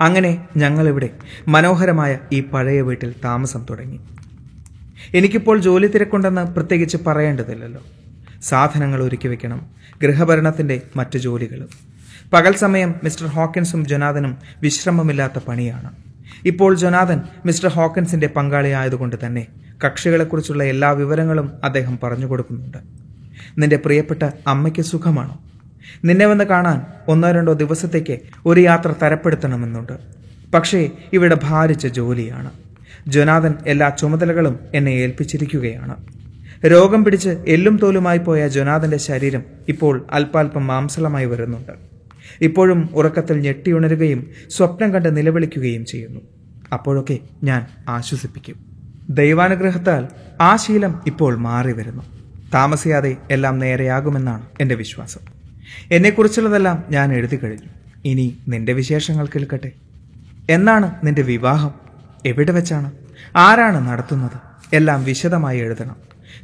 അങ്ങനെ ഞങ്ങളിവിടെ മനോഹരമായ ഈ പഴയ വീട്ടിൽ താമസം തുടങ്ങി. എനിക്കിപ്പോൾ ജോലി തിരക്കുണ്ടെന്ന് പ്രത്യേകിച്ച് പറയേണ്ടതില്ലല്ലോ. സാധനങ്ങൾ ഒരുക്കി വെക്കണം ഗൃഹഭരണത്തിന്റെ മറ്റു ജോലികളും. പകൽ സമയം മിസ്റ്റർ ഹോക്കിൻസും ജൊനാഥനും വിശ്രമമില്ലാത്ത പണിയാണ്. ഇപ്പോൾ ജൊനാഥൻ മിസ്റ്റർ ഹോക്കിൻസിന്റെ പങ്കാളിയായതുകൊണ്ട് തന്നെ കക്ഷികളെക്കുറിച്ചുള്ള എല്ലാ വിവരങ്ങളും അദ്ദേഹം പറഞ്ഞു കൊടുക്കുന്നുണ്ട്. നിന്റെ പ്രിയപ്പെട്ട അമ്മയ്ക്ക് സുഖമാണോ? നിന്നെ വന്ന് കാണാൻ ഒന്നോ രണ്ടോ ദിവസത്തേക്ക് ഒരു യാത്ര തരപ്പെടുത്തണമെന്നുണ്ട്. പക്ഷേ ഇവിടെ ഭാരിച്ച ജോലിയാണ്. ജൊനാഥൻ എല്ലാ ചുമതലകളും എന്നെ ഏൽപ്പിച്ചിരിക്കുകയാണ്. രോഗം പിടിച്ച് എല്ലും തോലുമായി പോയ ജൊനാഥന്റെ ശരീരം ഇപ്പോൾ അല്പാൽപ്പം മാംസളമായി വരുന്നുണ്ട്. ഇപ്പോഴും ഉറക്കത്തിൽ ഞെട്ടിയുണരുകയും സ്വപ്നം കണ്ട് നിലവിളിക്കുകയും ചെയ്യുന്നു. അപ്പോഴൊക്കെ ഞാൻ ആശ്വസിപ്പിക്കും. ദൈവാനുഗ്രഹത്താൽ ആ ശീലം ഇപ്പോൾ മാറി വരുന്നു. താമസിയാതെ എല്ലാം നേരെയാകുമെന്നാണ് എന്റെ വിശ്വാസം. എന്നെക്കുറിച്ചുള്ളതെല്ലാം ഞാൻ എഴുതി കഴിഞ്ഞു. ഇനി നിന്റെ വിശേഷങ്ങൾ കേൾക്കട്ടെ. എന്നാണ് നിന്റെ വിവാഹം? എവിടെ വെച്ചാണ്? ആരാണ് നടത്തുന്നത്? എല്ലാം വിശദമായി എഴുതണം.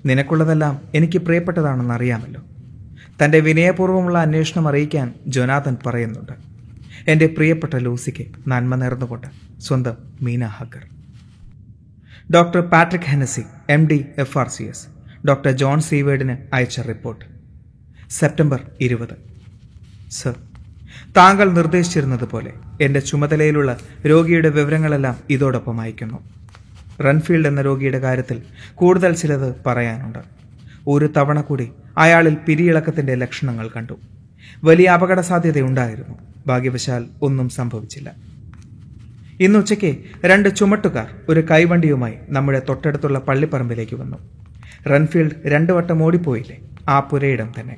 നിനക്കുള്ളതെല്ലാം എനിക്ക് പ്രിയപ്പെട്ടതാണെന്ന് അറിയാമല്ലോ. തന്റെ വിനയപൂർവമുള്ള അന്വേഷണം അറിയിക്കാൻ ജൊനാഥൻ പറയുന്നുണ്ട്. എന്റെ പ്രിയപ്പെട്ട ലൂസിക്ക് നന്മ നേർന്നുകൊണ്ട് സ്വന്തം Mina Harker. Doctor Patrick Hennessey M D F R C S. Doctor John സീവേഡിന് അയച്ച റിപ്പോർട്ട്. സെപ്റ്റംബർ ഇരുപത്. സർ താങ്കൾ നിർദ്ദേശിച്ചിരുന്നത് പോലെ എന്റെ ചുമതലയിലുള്ള രോഗിയുടെ വിവരങ്ങളെല്ലാം ഇതോടൊപ്പം അയക്കുന്നു റൺഫീൽഡ് എന്ന രോഗിയുടെ കാര്യത്തിൽ കൂടുതൽ ചിലത് പറയാനുണ്ട്. ഒരു തവണ കൂടി അയാളിൽ പിരിയിളക്കത്തിന്റെ ലക്ഷണങ്ങൾ കണ്ടു. വലിയ അപകട സാധ്യതയുണ്ടായിരുന്നു ഭാഗ്യവശാൽ ഒന്നും സംഭവിച്ചില്ല. ഇന്ന് ഉച്ചയ്ക്ക് രണ്ട് ചുമട്ടുകാർ ഒരു കൈവണ്ടിയുമായി നമ്മുടെ തൊട്ടടുത്തുള്ള പള്ളിപ്പറമ്പിലേക്ക് വന്നു. റൺഫീൽഡ് രണ്ടു വട്ടം ഓടിപ്പോയില്ലേ? ആ പുരയിടം തന്നെ.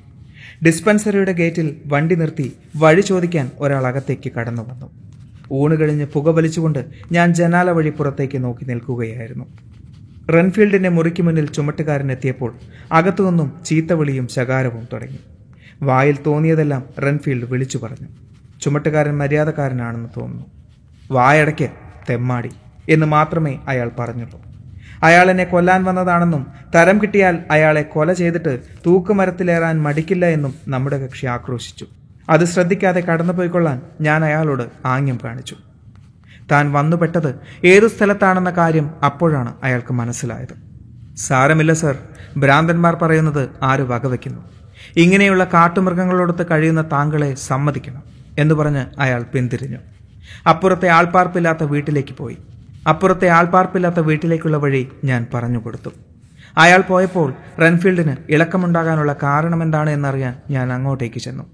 ഡിസ്പെൻസറിയുടെ ഗേറ്റിൽ വണ്ടി നിർത്തി വഴി ചോദിക്കാൻ ഒരാൾ അകത്തേക്ക് കടന്നു വന്നു. ഊണ് കഴിഞ്ഞ് പുക വലിച്ചുകൊണ്ട് ഞാൻ ജനാല വഴി പുറത്തേക്ക് നോക്കി നിൽക്കുകയായിരുന്നു. റൺഫീൽഡിന്റെ മുറിക്ക് മുന്നിൽ ചുമട്ടുകാരനെത്തിയപ്പോൾ അകത്തുനിന്നും ചീത്തവിളിയും ശകാരവും തുടങ്ങി. വായിൽ തോന്നിയതെല്ലാം റൺഫീൽഡ് വിളിച്ചു പറഞ്ഞു. ചുമട്ടുകാരൻ മര്യാദക്കാരനാണെന്ന് തോന്നുന്നു. വായടയ്ക്ക് തെമ്മാടി എന്ന് മാത്രമേ അയാൾ പറഞ്ഞുള്ളൂ. അയാൾ എന്നെ കൊല്ലാൻ വന്നതാണെന്നും തരം കിട്ടിയാൽ അയാളെ കൊല ചെയ്തിട്ട് തൂക്കുമരത്തിലേറാൻ മടിക്കില്ല എന്നും നമ്മുടെ കക്ഷി ആക്രോശിച്ചു. അത് ശ്രദ്ധിക്കാതെ കടന്നുപോയിക്കൊള്ളാൻ ഞാൻ അയാളോട് ആംഗ്യം കാണിച്ചു. താൻ വന്നുപെട്ടത് ഏതു സ്ഥലത്താണെന്ന കാര്യം അപ്പോഴാണ് അയാൾക്ക് മനസ്സിലായത്. സാരമില്ല സർ. ഭ്രാന്തന്മാർ പറയുന്നത് ആര് വകവയ്ക്കുന്നു ഇങ്ങനെയുള്ള കാട്ടുമൃഗങ്ങളോടൊത്ത് കഴിയുന്ന താങ്കളെ സമ്മതിക്കണം എന്ന് പറഞ്ഞ് അയാൾ പിന്തിരിഞ്ഞു. അപ്പുറത്തെ ആൾപ്പാർപ്പില്ലാത്ത വീട്ടിലേക്ക് പോയി. അപ്പുറത്തെ ആൾപ്പാർപ്പില്ലാത്ത വീട്ടിലേക്കുള്ള വഴി ഞാൻ പറഞ്ഞു കൊടുത്തു. അയാൾ പോയപ്പോൾ റൺഫീൽഡിന് ഇളക്കമുണ്ടാകാനുള്ള കാരണമെന്താണ് എന്നറിയാൻ ഞാൻ അങ്ങോട്ടേക്ക് ചെന്നു.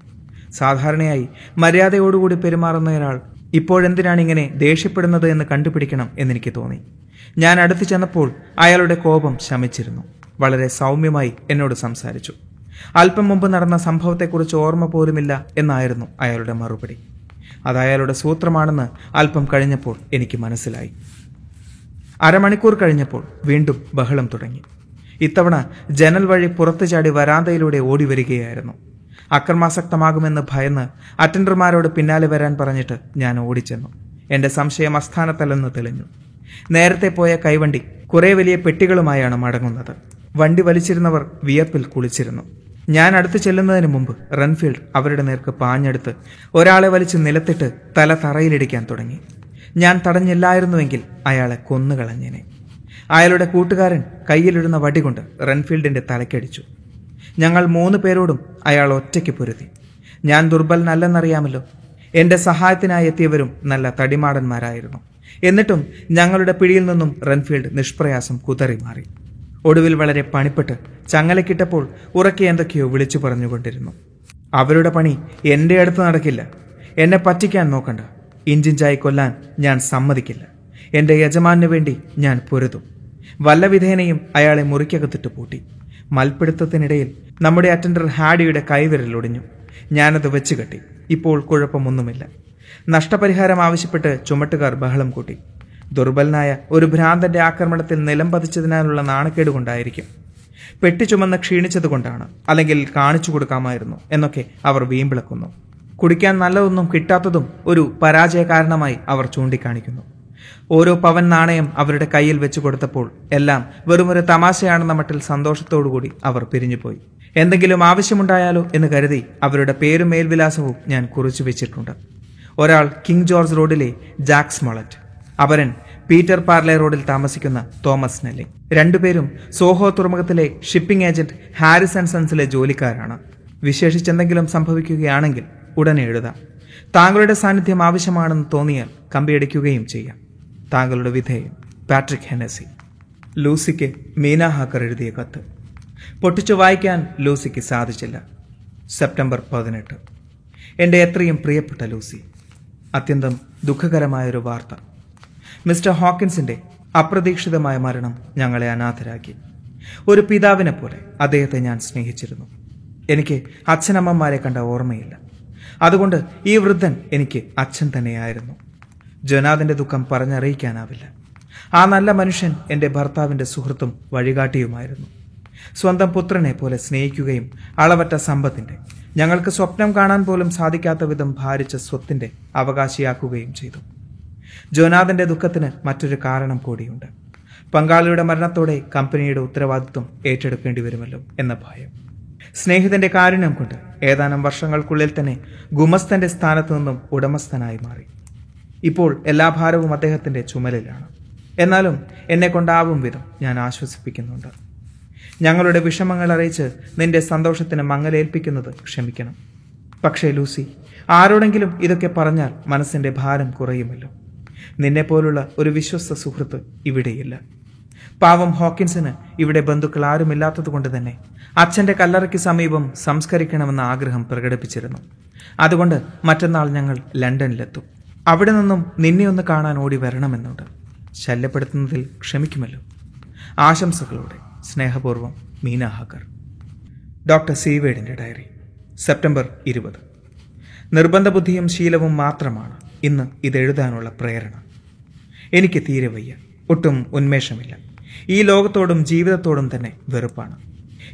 സാധാരണയായി മര്യാദയോടുകൂടി പെരുമാറുന്നയൊരാൾ ഇപ്പോഴെന്തിനാണ് ഇങ്ങനെ ദേഷ്യപ്പെടുന്നത് എന്ന് കണ്ടുപിടിക്കണം എന്നെനിക്ക് തോന്നി. ഞാൻ അടുത്ത് ചെന്നപ്പോൾ അയാളുടെ കോപം ശമിച്ചിരുന്നു. വളരെ സൗമ്യമായി എന്നോട് സംസാരിച്ചു. അല്പം മുമ്പ് നടന്ന സംഭവത്തെക്കുറിച്ച് ഓർമ്മ പോലുമില്ല എന്നായിരുന്നു അയാളുടെ മറുപടി. അത് അയാളുടെ സൂത്രമാണെന്ന് അല്പം കഴിഞ്ഞപ്പോൾ എനിക്ക് മനസ്സിലായി. അരമണിക്കൂർ കഴിഞ്ഞപ്പോൾ വീണ്ടും ബഹളം തുടങ്ങി. ഇത്തവണ ജനൽ വഴി പുറത്തു ചാടി വരാന്തയിലൂടെ ഓടി വരികയായിരുന്നു അക്രമാസക്തമാകുമെന്ന് ഭയന്ന് അറ്റൻഡർമാരോട് പിന്നാലെ വരാൻ പറഞ്ഞിട്ട് ഞാൻ ഓടിച്ചെന്നു. എന്റെ സംശയം അസ്ഥാനത്തല്ലെന്ന് തെളിഞ്ഞു. നേരത്തെ പോയ കൈവണ്ടി കുറെ വലിയ പെട്ടികളുമായാണ് മടങ്ങുന്നത്. വണ്ടി വലിച്ചിരുന്നവർ വിയർപ്പിൽ കുളിച്ചിരുന്നു. ഞാൻ അടുത്ത് ചെല്ലുന്നതിന് മുമ്പ് റൺഫീൽഡ് അവരുടെ നേർക്ക് പാഞ്ഞെടുത്ത് ഒരാളെ വലിച്ച് നിലത്തിട്ട് തല തറയിലിടിക്കാൻ തുടങ്ങി. ഞാൻ തടഞ്ഞില്ലായിരുന്നുവെങ്കിൽ അയാളെ കൊന്നുകളഞ്ഞേനെ. അയാളുടെ കൂട്ടുകാരൻ കയ്യിലിടുന്ന വടി കൊണ്ട് റൺഫീൽഡിന്റെ തലക്കടിച്ചു ഞങ്ങൾ മൂന്ന് പേരോടും അയാൾ ഒറ്റയ്ക്ക് പൊരുതി. ഞാൻ ദുർബലനല്ലെന്നറിയാമല്ലോ. എന്റെ സഹായത്തിനായി എത്തിയവരും നല്ല തടിമാടന്മാരായിരുന്നു. എന്നിട്ടും ഞങ്ങളുടെ പിടിയിൽ നിന്നും റൺഫീൽഡ് നിഷ്പ്രയാസം കുതറി മാറി. ഒടുവിൽ വളരെ പണിപ്പെട്ട് ചങ്ങലക്കിട്ടപ്പോൾ ഉറക്കെ എന്തൊക്കെയോ വിളിച്ചു പറഞ്ഞുകൊണ്ടിരുന്നു. അവരുടെ പണി എന്റെ അടുത്ത് നടക്കില്ല. എന്നെ പറ്റിക്കാൻ നോക്കണ്ട. ഇഞ്ചിഞ്ചായി കൊല്ലാൻ ഞാൻ സമ്മതിക്കില്ല. എന്റെ യജമാനു വേണ്ടി ഞാൻ പൊരുതും. വല്ല വിധേനയും അയാളെ മുറിക്കകത്തിട്ട് പൂട്ടി. മൽപ്പിടുത്തത്തിനിടയിൽ നമ്മുടെ അറ്റൻഡർ ഹാഡിയുടെ കൈവിരൽ ഒടിഞ്ഞു. ഞാനത് വെച്ച് കെട്ടി. ഇപ്പോൾ കുഴപ്പമൊന്നുമില്ല. നഷ്ടപരിഹാരം ആവശ്യപ്പെട്ട് ചുമട്ടുകാർ ബഹളം കൂട്ടി. ദുർബലനായ ഒരു ഭ്രാന്തന്റെ ആക്രമണത്തിൽ നിലം പതിച്ചതിനാലുള്ള നാണക്കേട് കൊണ്ടായിരിക്കും. പെട്ടി ചുമന്ന് ക്ഷീണിച്ചതുകൊണ്ടാണ് അല്ലെങ്കിൽ കാണിച്ചു കൊടുക്കാമായിരുന്നു എന്നൊക്കെ അവർ വീമ്പിളക്കുന്നു. കുടിക്കാൻ നല്ലതൊന്നും കിട്ടാത്തതും ഒരു പരാജയ കാരണമായി അവർ ചൂണ്ടിക്കാണിക്കുന്നു. ഓരോ പവൻ നാണയം അവരുടെ കയ്യിൽ വെച്ചു കൊടുത്തപ്പോൾ എല്ലാം വെറുമൊരു തമാശയാണെന്ന മട്ടിൽ സന്തോഷത്തോടുകൂടി അവർ പിരിഞ്ഞുപോയി. എന്തെങ്കിലും ആവശ്യമുണ്ടായാലോ എന്ന് കരുതി അവരുടെ പേരും മേൽവിലാസവും ഞാൻ കുറിച്ചു വെച്ചിട്ടുണ്ട്. ഒരാൾ കിങ് ജോർജ് റോഡിലെ ജാക്സ് മൊളറ്റ് അവരൻ പീറ്റർ പാർലെ റോഡിൽ താമസിക്കുന്ന തോമസ് നെല്ലി. രണ്ടുപേരും സോഹോ തുറമുഖത്തിലെ ഷിപ്പിംഗ് ഏജന്റ് ഹാരിസ് ആൻഡ് സൺസിലെ ജോലിക്കാരാണ്. വിശേഷിച്ചെന്തെങ്കിലും സംഭവിക്കുകയാണെങ്കിൽ ഉടനെ എഴുതാം. താങ്കളുടെ സാന്നിധ്യം ആവശ്യമാണെന്ന് തോന്നിയാൽ കമ്പിയടിക്കുകയും ചെയ്യാം. താങ്കളുടെ വിധേയൻ പാട്രിക് ഹെനസി ലൂസിക്ക് മീന ഹാക്കർ എഴുതിയ കത്ത്. പൊട്ടിച്ചു വായിക്കാൻ ലൂസിക്ക് സാധിച്ചില്ല. സെപ്റ്റംബർ പതിനെട്ട്. എന്റെ എത്രയും പ്രിയപ്പെട്ട ലൂസി അത്യന്തം ദുഃഖകരമായൊരു വാർത്ത. മിസ്റ്റർ ഹോക്കിൻസിന്റെ അപ്രതീക്ഷിതമായ മരണം ഞങ്ങളെ അനാഥരാക്കി. ഒരു പിതാവിനെ പോലെ അദ്ദേഹത്തെ ഞാൻ സ്നേഹിച്ചിരുന്നു. എനിക്ക് അച്ഛനമ്മമാരെ കണ്ട ഓർമ്മയില്ല. അതുകൊണ്ട് ഈ വൃദ്ധൻ എനിക്ക് അച്ഛൻ തന്നെയായിരുന്നു. ജനാദിന്റെ ദുഃഖം പറഞ്ഞറിയിക്കാനാവില്ല. ആ നല്ല മനുഷ്യൻ എന്റെ ഭർത്താവിന്റെ സുഹൃത്തും വഴികാട്ടിയുമായിരുന്നു. സ്വന്തം പുത്രനെ പോലെ സ്നേഹിക്കുകയും അളവറ്റ സമ്പത്തിന്റെ ഞങ്ങൾക്ക് സ്വപ്നം കാണാൻ പോലും സാധിക്കാത്ത വിധം ഭാരിച്ച സ്വത്തിന്റെ അവകാശിയാക്കുകയും ചെയ്തു. ജോനാഥന്റെ ദുഃഖത്തിന് മറ്റൊരു കാരണം കൂടിയുണ്ട്. പങ്കാളിയുടെ മരണത്തോടെ കമ്പനിയുടെ ഉത്തരവാദിത്വം ഏറ്റെടുക്കേണ്ടി വരുമല്ലോ എന്ന ഭയം. സ്നേഹിതന്റെ കാരുണ്യം കൊണ്ട് ഏതാനും വർഷങ്ങൾക്കുള്ളിൽ തന്നെ ഗുമസ്തന്റെ സ്ഥാനത്തു നിന്നും ഉടമസ്ഥനായി മാറി. ഇപ്പോൾ എല്ലാ ഭാരവും അദ്ദേഹത്തിന്റെ ചുമലിലാണ്. എന്നാലും എന്നെ കൊണ്ടാവും വിധം ഞാൻ ആശ്വസിപ്പിക്കുന്നുണ്ട്. ഞങ്ങളുടെ വിഷമങ്ങൾ അറിയിച്ച് നിന്റെ സന്തോഷത്തിന് മങ്ങലേൽപ്പിക്കുന്നത് ക്ഷമിക്കണം. പക്ഷേ ലൂസി ആരോടെങ്കിലും ഇതൊക്കെ പറഞ്ഞാൽ മനസ്സിന്റെ ഭാരം കുറയുമല്ലോ. നിന്നെപ്പോലുള്ള ഒരു വിശ്വസ്ത സുഹൃത്ത് ഇവിടെയില്ല. പാവം ഹോക്കിൻസിന് ഇവിടെ ബന്ധുക്കൾ ആരുമില്ലാത്തതുകൊണ്ട് തന്നെ അച്ഛന്റെ കല്ലറയ്ക്ക് സമീപം സംസ്കരിക്കണമെന്ന ആഗ്രഹം പ്രകടിപ്പിച്ചിരുന്നു. അതുകൊണ്ട് മറ്റന്നാൾ ഞങ്ങൾ ലണ്ടനിലെത്തും. അവിടെ നിന്നും നിന്നെ ഒന്ന് കാണാൻ ഓടി വരണമെന്നുണ്ട്. ശല്യപ്പെടുത്തുന്നതിൽ ക്ഷമിക്കുമല്ലോ. ആശംസകളോടെ സ്നേഹപൂർവം മീന ഹാക്കർ. ഡോക്ടർ സീവേഡിന്റെ ഡയറി. സെപ്റ്റംബർ ഇരുപത്. നിർബന്ധബുദ്ധിയും ശീലവും മാത്രമാണ് ഇന്ന് ഇതെഴുതാനുള്ള പ്രേരണ. എനിക്ക് തീരെ വയ്യ. ഒട്ടും ഉന്മേഷമില്ല. ഈ ലോകത്തോടും ജീവിതത്തോടും തന്നെ വെറുപ്പാണ്.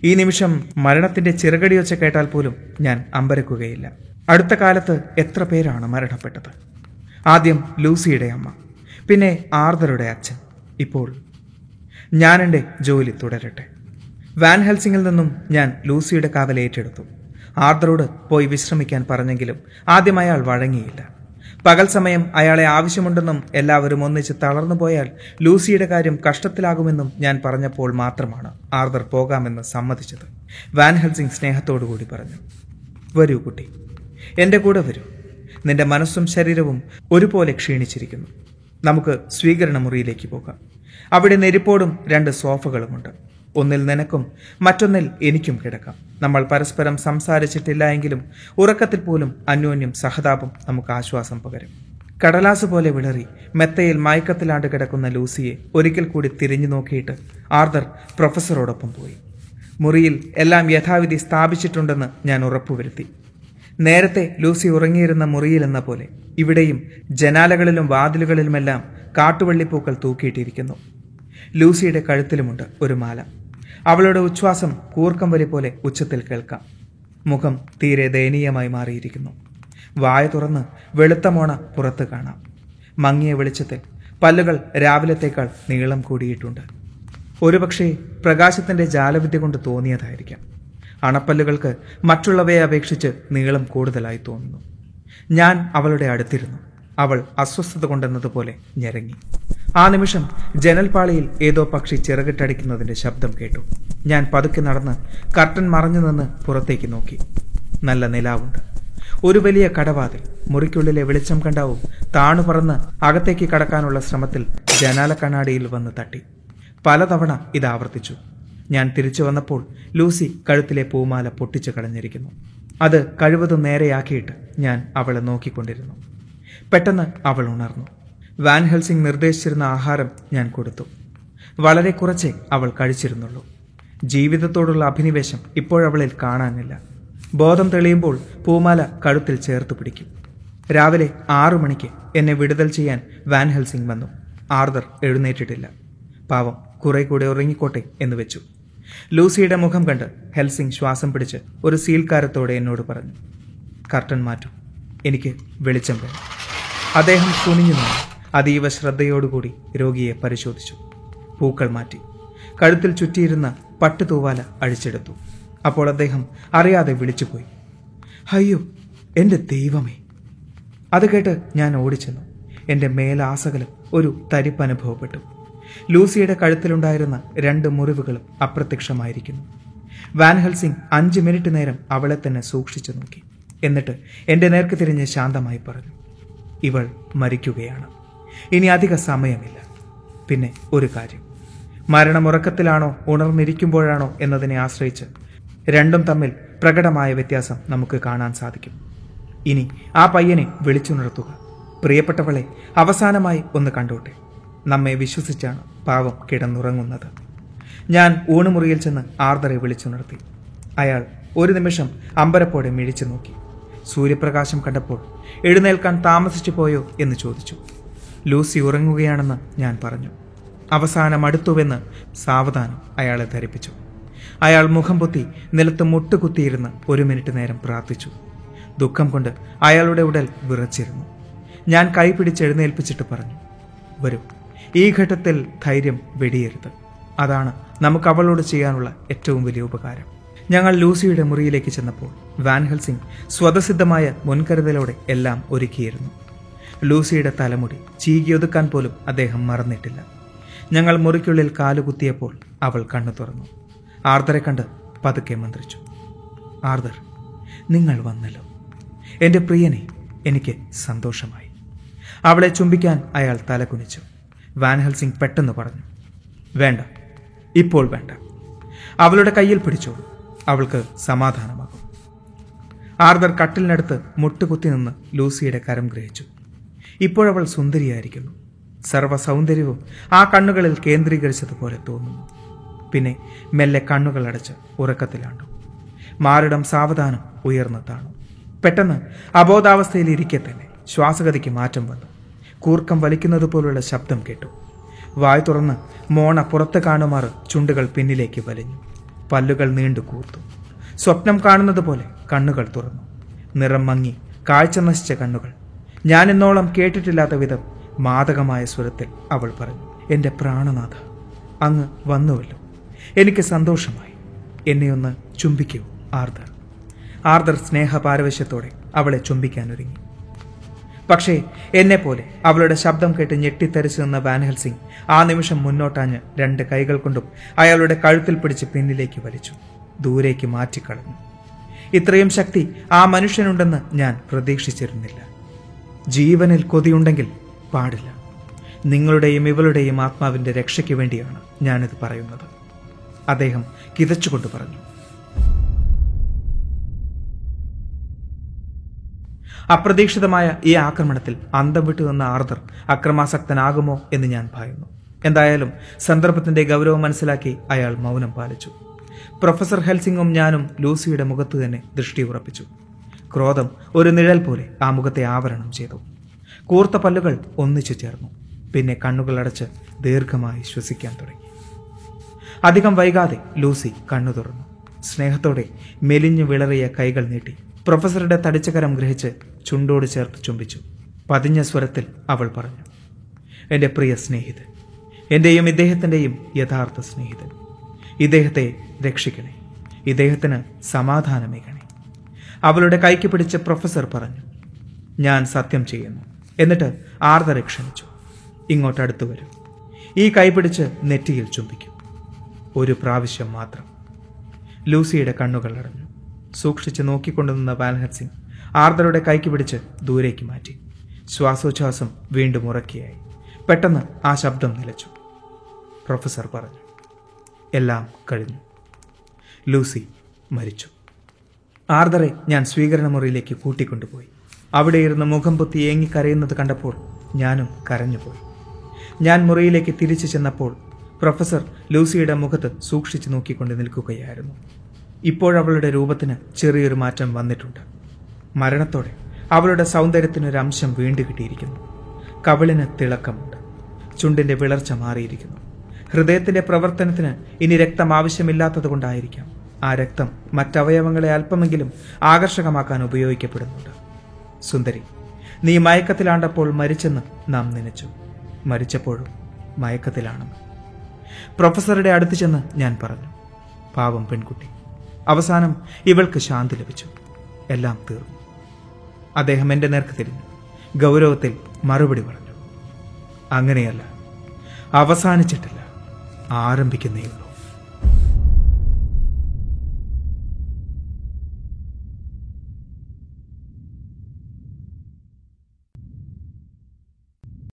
ഈ നിമിഷം മരണത്തിന്റെ ചിറകടിയൊച്ച കേട്ടാൽ പോലും ഞാൻ അമ്പരക്കുകയില്ല. അടുത്ത കാലത്ത് എത്ര പേരാണ് മരണപ്പെട്ടത്? ആദ്യം ലൂസിയുടെ അമ്മ പിന്നെ ആർദറുടെ അച്ഛൻ. ഇപ്പോൾ ഞാൻ എന്റെ ജോലി തുടരട്ടെ. വാൻ ഹെൽസിംഗിൽ നിന്നും ഞാൻ ലൂസിയുടെ കാവൽ ഏറ്റെടുത്തു. ആർദറോട് പോയി വിശ്രമിക്കാൻ പറഞ്ഞെങ്കിലും ആദ്യം അയാൾ വഴങ്ങിയില്ല. പകൽ സമയം അയാളെ ആവശ്യമുണ്ടെന്നും എല്ലാവരും ഒന്നിച്ച് തളർന്നു പോയാൽ ലൂസിയുടെ കാര്യം കഷ്ടത്തിലാകുമെന്നും ഞാൻ പറഞ്ഞപ്പോൾ മാത്രമാണ് ആർദർ പോകാമെന്ന് സമ്മതിച്ചത്. വാൻ ഹെൽസിംഗ് സ്നേഹത്തോടുകൂടി പറഞ്ഞു വരൂ കുട്ടി എന്റെ കൂടെ വരൂ. നിന്റെ മനസ്സും ശരീരവും ഒരുപോലെ ക്ഷീണിച്ചിരിക്കുന്നു. നമുക്ക് സ്വീകരണ മുറിയിലേക്ക് പോകാം. അവിടെ നെരിപ്പോടും രണ്ട് സോഫകളുമുണ്ട്. ഒന്നിൽ നിനക്കും മറ്റൊന്നിൽ എനിക്കും കിടക്കാം. നമ്മൾ പരസ്പരം സംസാരിച്ചിട്ടില്ല എങ്കിലും ഉറക്കത്തിൽ പോലും അന്യോന്യം സഹതാപം നമുക്ക് ആശ്വാസം പകരും. കടലാസ് പോലെ വിളറി മെത്തയിൽ മയക്കത്തിലാണ്ട് കിടക്കുന്ന ലൂസിയെ ഒരിക്കൽ കൂടി തിരിഞ്ഞു നോക്കിയിട്ട് ആർദർ പ്രൊഫസറോടൊപ്പം പോയി. മുറിയിൽ എല്ലാം യഥാവിധി സ്ഥാപിച്ചിട്ടുണ്ടെന്ന് ഞാൻ ഉറപ്പുവരുത്തി. നേരത്തെ ലൂസി ഉറങ്ങിയിരുന്ന മുറിയിലെന്ന പോലെ ഇവിടെയും ജനാലകളിലും വാതിലുകളിലുമെല്ലാം കാട്ടുവള്ളിപ്പൂക്കൾ തൂക്കിയിട്ടിരിക്കുന്നു. ലൂസിയുടെ കഴുത്തിലുമുണ്ട് ഒരു മാല. അവളുടെ ഉച്ഛ്വാസം കൂർക്കം വലി പോലെ ഉച്ചത്തിൽ കേൾക്കാം. മുഖം തീരെ ദയനീയമായി മാറിയിരിക്കുന്നു. വായ തുറന്ന് വെളുത്ത മോണ പുറത്ത് കാണാം. മങ്ങിയ വെളിച്ചത്തിൽ പല്ലുകൾ രാവിലത്തേക്കാൾ നീളം കൂടിയിട്ടുണ്ട്. ഒരുപക്ഷെ പ്രകാശത്തിന്റെ ജാലവിദ്യ കൊണ്ട് തോന്നിയതായിരിക്കാം. അണപ്പല്ലുകൾക്ക് മറ്റുള്ളവയെ അപേക്ഷിച്ച് നീളം കൂടുതലായി തോന്നുന്നു. ഞാൻ അവളുടെ അടുത്തിരുന്നു. അവൾ അസ്വസ്ഥത കൊണ്ടെന്നതുപോലെ ഞെരങ്ങി. ആ നിമിഷം ജനൽപാളിയിൽ ഏതോ പക്ഷി ചിറകിട്ടടിക്കുന്നതിന്റെ ശബ്ദം കേട്ടു. ഞാൻ പതുക്കെ നടന്ന് കർട്ടൻ മറഞ്ഞു നിന്ന് പുറത്തേക്ക് നോക്കി. നല്ല നിലാവുണ്ട്. ഒരു വലിയ കടവാതിൽ മുറിക്കുള്ളിലെ വെളിച്ചം കണ്ടാവും താണു പറന്ന് അകത്തേക്ക് കടക്കാനുള്ള ശ്രമത്തിൽ ജനാല കണ്ണാടിയിൽ വന്ന് തട്ടി. പലതവണ ഇത് ആവർത്തിച്ചു. ഞാൻ തിരിച്ചു വന്നപ്പോൾ ലൂസി കഴുത്തിലെ പൂമാല പൊട്ടിച്ചു കളഞ്ഞിരിക്കുന്നു. അത് കഴിവതും നേരെയാക്കിയിട്ട് ഞാൻ അവളെ നോക്കിക്കൊണ്ടിരുന്നു. പെട്ടെന്ന് അവൾ ഉണർന്നു. വാൻ ഹെൽസിംഗ് നിർദ്ദേശിച്ചിരുന്ന ആഹാരം ഞാൻ കൊടുത്തു. വളരെ കുറച്ചേ അവൾ കഴിച്ചിരുന്നുള്ളൂ. ജീവിതത്തോടുള്ള അഭിനിവേശം ഇപ്പോഴവളിൽ കാണാനില്ല. ബോധം തെളിയുമ്പോൾ പൂമാല കഴുത്തിൽ ചേർത്ത് പിടിക്കും. രാവിലെ ആറു മണിക്ക് എന്നെ വിടുതൽ ചെയ്യാൻ വാൻ ഹെൽസിംഗ് വന്നു. ആർദർ എഴുന്നേറ്റിട്ടില്ല. പാവം കുറെ കൂടെ ഉറങ്ങിക്കോട്ടെ എന്ന് വെച്ചു. ലൂസിയുടെ മുഖം കണ്ട് ഹെൽസിംഗ് ശ്വാസം പിടിച്ച് ഒരു സീൽക്കാരത്തോടെ എന്നോട് പറഞ്ഞു കർട്ടൻ മാറ്റൂ എനിക്ക് വെളിച്ചം വേണം. അദ്ദേഹം കുനിഞ്ഞു നിന്നു. അതീവ ശ്രദ്ധയോടുകൂടി രോഗിയെ പരിശോധിച്ചു. പൂക്കൾ മാറ്റി. കഴുത്തിൽ ചുറ്റിയിരുന്ന പട്ടുതൂവാല അഴിച്ചെടുത്തു. അപ്പോൾ അദ്ദേഹം അറിയാതെ വിളിച്ചുപോയി. അയ്യോ എന്റെ ദൈവമേ. അത് കേട്ട് ഞാൻ ഓടിച്ചെന്നു. എന്റെ മേലാസകലം ഒരു തരിപ്പ് അനുഭവപ്പെട്ടു ലൂസിയുടെ കഴുത്തിലുണ്ടായിരുന്ന രണ്ട് മുറിവുകളും അപ്രത്യക്ഷമായിരിക്കുന്നു. വാൻഹൽസിംഗ് അഞ്ച് മിനിറ്റ് നേരം അവളെ തന്നെ സൂക്ഷിച്ചു നോക്കി. എന്നിട്ട് എന്റെ നേർക്ക് തിരിഞ്ഞ് ശാന്തമായി പറഞ്ഞു. ഇവൾ മരിക്കുകയാണ്. ഇനി അധിക സമയമില്ല. പിന്നെ ഒരു കാര്യം. മരണമുറക്കത്തിലാണോ ഉണർന്നിരിക്കുമ്പോഴാണോ എന്നതിനെ ആശ്രയിച്ച് രണ്ടും തമ്മിൽ പ്രകടമായ വ്യത്യാസം നമുക്ക് കാണാൻ സാധിക്കും. ഇനി ആ പയ്യനെ വിളിച്ചുണർത്തുക. പ്രിയപ്പെട്ടവളെ അവസാനമായി ഒന്ന് കണ്ടോട്ടെ. നമ്മെ വിശ്വസിച്ചാണ് പാവം കിടന്നുറങ്ങുന്നത്. ഞാൻ ഊണുമുറിയിൽ ചെന്ന് ആർദറെ വിളിച്ചുണർത്തി. അയാൾ ഒരു നിമിഷം അമ്പരപ്പോടെ മിഴിച്ചു നോക്കി. സൂര്യപ്രകാശം കണ്ടപ്പോൾ എഴുന്നേൽക്കാൻ താമസിച്ചു പോയോ എന്ന് ചോദിച്ചു. ലൂസി ഉറങ്ങുകയാണെന്ന് ഞാൻ പറഞ്ഞു. അവസാനം അടുത്തുവെന്ന് സാവധാനം അയാളെ ധരിപ്പിച്ചു. അയാൾ മുഖം പൊത്തി നിലത്ത് മുട്ടുകുത്തിയിരുന്ന് ഒരു മിനിറ്റ് നേരം പ്രാർത്ഥിച്ചു. ദുഃഖം കൊണ്ട് അയാളുടെ ഉടൽ വിറച്ചിരുന്നു. ഞാൻ കൈ പിടിച്ച് എഴുന്നേൽപ്പിച്ചിട്ട് പറഞ്ഞു വരൂ. ഈ ഘട്ടത്തിൽ ധൈര്യം വെടിയരുത്. അതാണ് നമുക്ക് അവളോട് ചെയ്യാനുള്ള ഏറ്റവും വലിയ ഉപകാരം. ഞങ്ങൾ ലൂസിയുടെ മുറിയിലേക്ക് ചെന്നപ്പോൾ വാൻഹൽ സിംഗ് സ്വതസിദ്ധമായ മുൻകരുതലോടെ എല്ലാം ഒരുക്കിയിരുന്നു. ലൂസിയുടെ തലമുടി ചീകിയൊതുക്കാൻ പോലും അദ്ദേഹം മറന്നിട്ടില്ല. ഞങ്ങൾ മുറിക്കുള്ളിൽ കാലുകുത്തിയപ്പോൾ അവൾ കണ്ണു തുറന്നു. ആർദറെ കണ്ട് പതുക്കെ മന്ത്രിച്ചു. ആർദർ നിങ്ങൾ വന്നല്ലോ. എന്റെ പ്രിയനെ എനിക്ക് സന്തോഷമായി. അവളെ ചുംബിക്കാൻ അയാൾ തലകുനിച്ചു. വാൻ ഹെൽസിംഗ് പെട്ടെന്ന് പറഞ്ഞു വേണ്ട ഇപ്പോൾ വേണ്ട. അവളുടെ കയ്യിൽ പിടിച്ചോളൂ അവൾക്ക് സമാധാനമാകും. ആർദർ കട്ടിലിനടുത്ത് മുട്ടുകുത്തി നിന്ന് ലൂസിയുടെ കരം ഗ്രഹിച്ചു. ഇപ്പോഴവൾ സുന്ദരിയായിരിക്കുന്നു. സർവ സൗന്ദര്യവും ആ കണ്ണുകളിൽ കേന്ദ്രീകരിച്ചതുപോലെ തോന്നുന്നു. പിന്നെ മെല്ലെ കണ്ണുകൾ അടച്ച് ഉറക്കത്തിലാണ്ടു. മാറിടം സാവധാനം ഉയർന്നു താണു. പെട്ടെന്ന് അബോധാവസ്ഥയിലിരിക്കെ തന്നെ ശ്വാസഗതിക്ക് മാറ്റം വന്നു. കൂർക്കം വലിക്കുന്നത് പോലുള്ള ശബ്ദം കേട്ടു. വായ് തുറന്ന് മോണ പുറത്ത് കാണുമാർ ചുണ്ടുകൾ പിന്നിലേക്ക് വലിഞ്ഞു. പല്ലുകൾ നീണ്ടു കൂർത്തു. സ്വപ്നം കാണുന്നത് പോലെ കണ്ണുകൾ തുറന്നു. നിറം മങ്ങി കാഴ്ച നശിച്ച കണ്ണുകൾ. ഞാൻ ഇന്നോളം കേട്ടിട്ടില്ലാത്ത വിധം മാതകമായ സ്വരത്തിൽ അവൾ പറഞ്ഞു എന്റെ പ്രാണനാഥ അങ്ങ് വന്നുവല്ലോ. എനിക്ക് സന്തോഷമായി. എന്നെയൊന്ന് ചുംബിക്കൂ ആർദർ. ആർദർ സ്നേഹപാരവശ്യത്തോടെ അവളെ ചുംബിക്കാൻ ഒരുങ്ങി പക്ഷേ എന്നെപ്പോലെ അവളുടെ ശബ്ദം കേട്ട് ഞെട്ടിത്തരിച്ചു നിന്ന വാൻഹൽ സിംഗ് ആ നിമിഷം മുന്നോട്ടാഞ്ഞ് രണ്ട് കൈകൾ കൊണ്ടും അയാളുടെ കഴുത്തിൽ പിടിച്ച് പിന്നിലേക്ക് വലിച്ചു. ദൂരേക്ക് മാറ്റിക്കളഞ്ഞു. ഇത്രയും ശക്തി ആ മനുഷ്യനുണ്ടെന്ന് ഞാൻ പ്രതീക്ഷിച്ചിരുന്നില്ല. ജീവനിൽ കൊതിയുണ്ടെങ്കിൽ പാടില്ല. നിങ്ങളുടെയും ഇവളുടെയും ആത്മാവിന്റെ രക്ഷയ്ക്ക് വേണ്ടിയാണ് ഞാനിത് പറയുന്നത്. അദ്ദേഹം കിതച്ചുകൊണ്ട് പറഞ്ഞു. അപ്രതീക്ഷിതമായ ഈ ആക്രമണത്തിൽ അന്തം വിട്ടു നിന്ന ആർദർ അക്രമാസക്തനാകുമോ എന്ന് ഞാൻ ഭയന്നു. എന്തായാലും സന്ദർഭത്തിന്റെ ഗൗരവം മനസ്സിലാക്കി അയാൾ മൗനം പാലിച്ചു. പ്രൊഫസർ ഹെൽസിംഗും ഞാനും ലൂസിയുടെ മുഖത്ത് തന്നെ ദൃഷ്ടി ഉറപ്പിച്ചു. ക്രോധം ഒരു നിഴൽ പോലെ ആ മുഖത്തെ ആവരണം ചെയ്തു. കൂർത്ത പല്ലുകൾ ഒന്നിച്ചു ചേർന്നു. പിന്നെ കണ്ണുകൾ അടച്ച് ദീർഘമായി ശ്വസിക്കാൻ തുടങ്ങി. അധികം വൈകാതെ ലൂസി കണ്ണു തുറന്നു. സ്നേഹത്തോടെ മെലിഞ്ഞു വിളറിയ കൈകൾ നീട്ടി. പ്രൊഫസറുടെ തടിച്ചകരം ഗ്രഹിച്ച് ചുണ്ടോട് ചേർത്ത് ചുംബിച്ചു. പതിഞ്ഞ സ്വരത്തിൽ അവൾ പറഞ്ഞു എന്റെ പ്രിയ സ്നേഹിതൻ എന്റെയും ഇദ്ദേഹത്തിന്റെയും യഥാർത്ഥ സ്നേഹിതൻ. ഇദ്ദേഹത്തെ രക്ഷിക്കണേ ഇദ്ദേഹത്തിന് സമാധാനമേകണേ അവളുടെ കൈക്ക് പിടിച്ച് പ്രൊഫസർ പറഞ്ഞു ഞാൻ സത്യം ചെയ്യുന്നു. എന്നിട്ട് ആർദ്ര ക്ഷണിച്ചു ഇങ്ങോട്ട് അടുത്തു വരും. ഈ കൈ പിടിച്ച് നെറ്റിയിൽ ചുംബിക്കും. ഒരു പ്രാവശ്യം മാത്രം ലൂസിയുടെ കണ്ണുകൾ അടഞ്ഞു. സൂക്ഷിച്ച് നോക്കിക്കൊണ്ടുനിന്ന വാൻഹത് സിംഗ് ആർദറുടെ കൈക്ക് പിടിച്ച് ദൂരേക്ക് മാറ്റി. ശ്വാസോച്ഛ്വാസം വീണ്ടും ഉറക്കിയായി. പെട്ടെന്ന് ആ ശബ്ദം നിലച്ചു. പ്രൊഫസർ പറഞ്ഞു എല്ലാം കഴിഞ്ഞു. ലൂസി മരിച്ചു. ആർദറെ ഞാൻ സ്വീകരണ മുറിയിലേക്ക് കൂട്ടിക്കൊണ്ടുപോയി. അവിടെ ഇരുന്ന് മുഖം പൊത്തി ഏങ്ങിക്കരയുന്നത് കണ്ടപ്പോൾ ഞാനും കരഞ്ഞുപോയി. ഞാൻ മുറിയിലേക്ക് തിരിച്ചു ചെന്നപ്പോൾ പ്രൊഫസർ ലൂസിയുടെ മുഖത്ത് സൂക്ഷിച്ചു നോക്കിക്കൊണ്ട് നിൽക്കുകയായിരുന്നു. ഇപ്പോഴവളുടെ രൂപത്തിന് ചെറിയൊരു മാറ്റം വന്നിട്ടുണ്ട്. മരണത്തോടെ അവളുടെ സൗന്ദര്യത്തിനൊരു അംശം വീണ്ടു കിട്ടിയിരിക്കുന്നു. കവിളിന് തിളക്കമുണ്ട്. ചുണ്ടിന്റെ വിളർച്ച മാറിയിരിക്കുന്നു. ഹൃദയത്തിന്റെ പ്രവർത്തനത്തിന് ഇനി രക്തം ആവശ്യമില്ലാത്തതുകൊണ്ടായിരിക്കാം. ആ രക്തം മറ്റവയവങ്ങളെ അല്പമെങ്കിലും ആകർഷകമാക്കാൻ ഉപയോഗിക്കപ്പെടുന്നുണ്ട്. സുന്ദരി നീ മയക്കത്തിലാണ്ടപ്പോൾ മരിച്ചെന്ന് നാം നനച്ചു. മരിച്ചപ്പോഴും മയക്കത്തിലാണെന്ന്. പ്രൊഫസറുടെ അടുത്ത് ചെന്ന് ഞാൻ പറഞ്ഞു. പാവം പെൺകുട്ടി. അവസാനം ഇവൾക്ക് ശാന്തി ലഭിച്ചു. എല്ലാം തീർന്നു. അദ്ദേഹം എന്റെ നേർക്ക് തിരിഞ്ഞു. ഗൗരവത്തിൽ മറുപടി പറഞ്ഞു. അങ്ങനെയല്ല. അവസാനിച്ചിട്ടില്ല. ആരംഭിക്കുന്നേയുള്ളൂ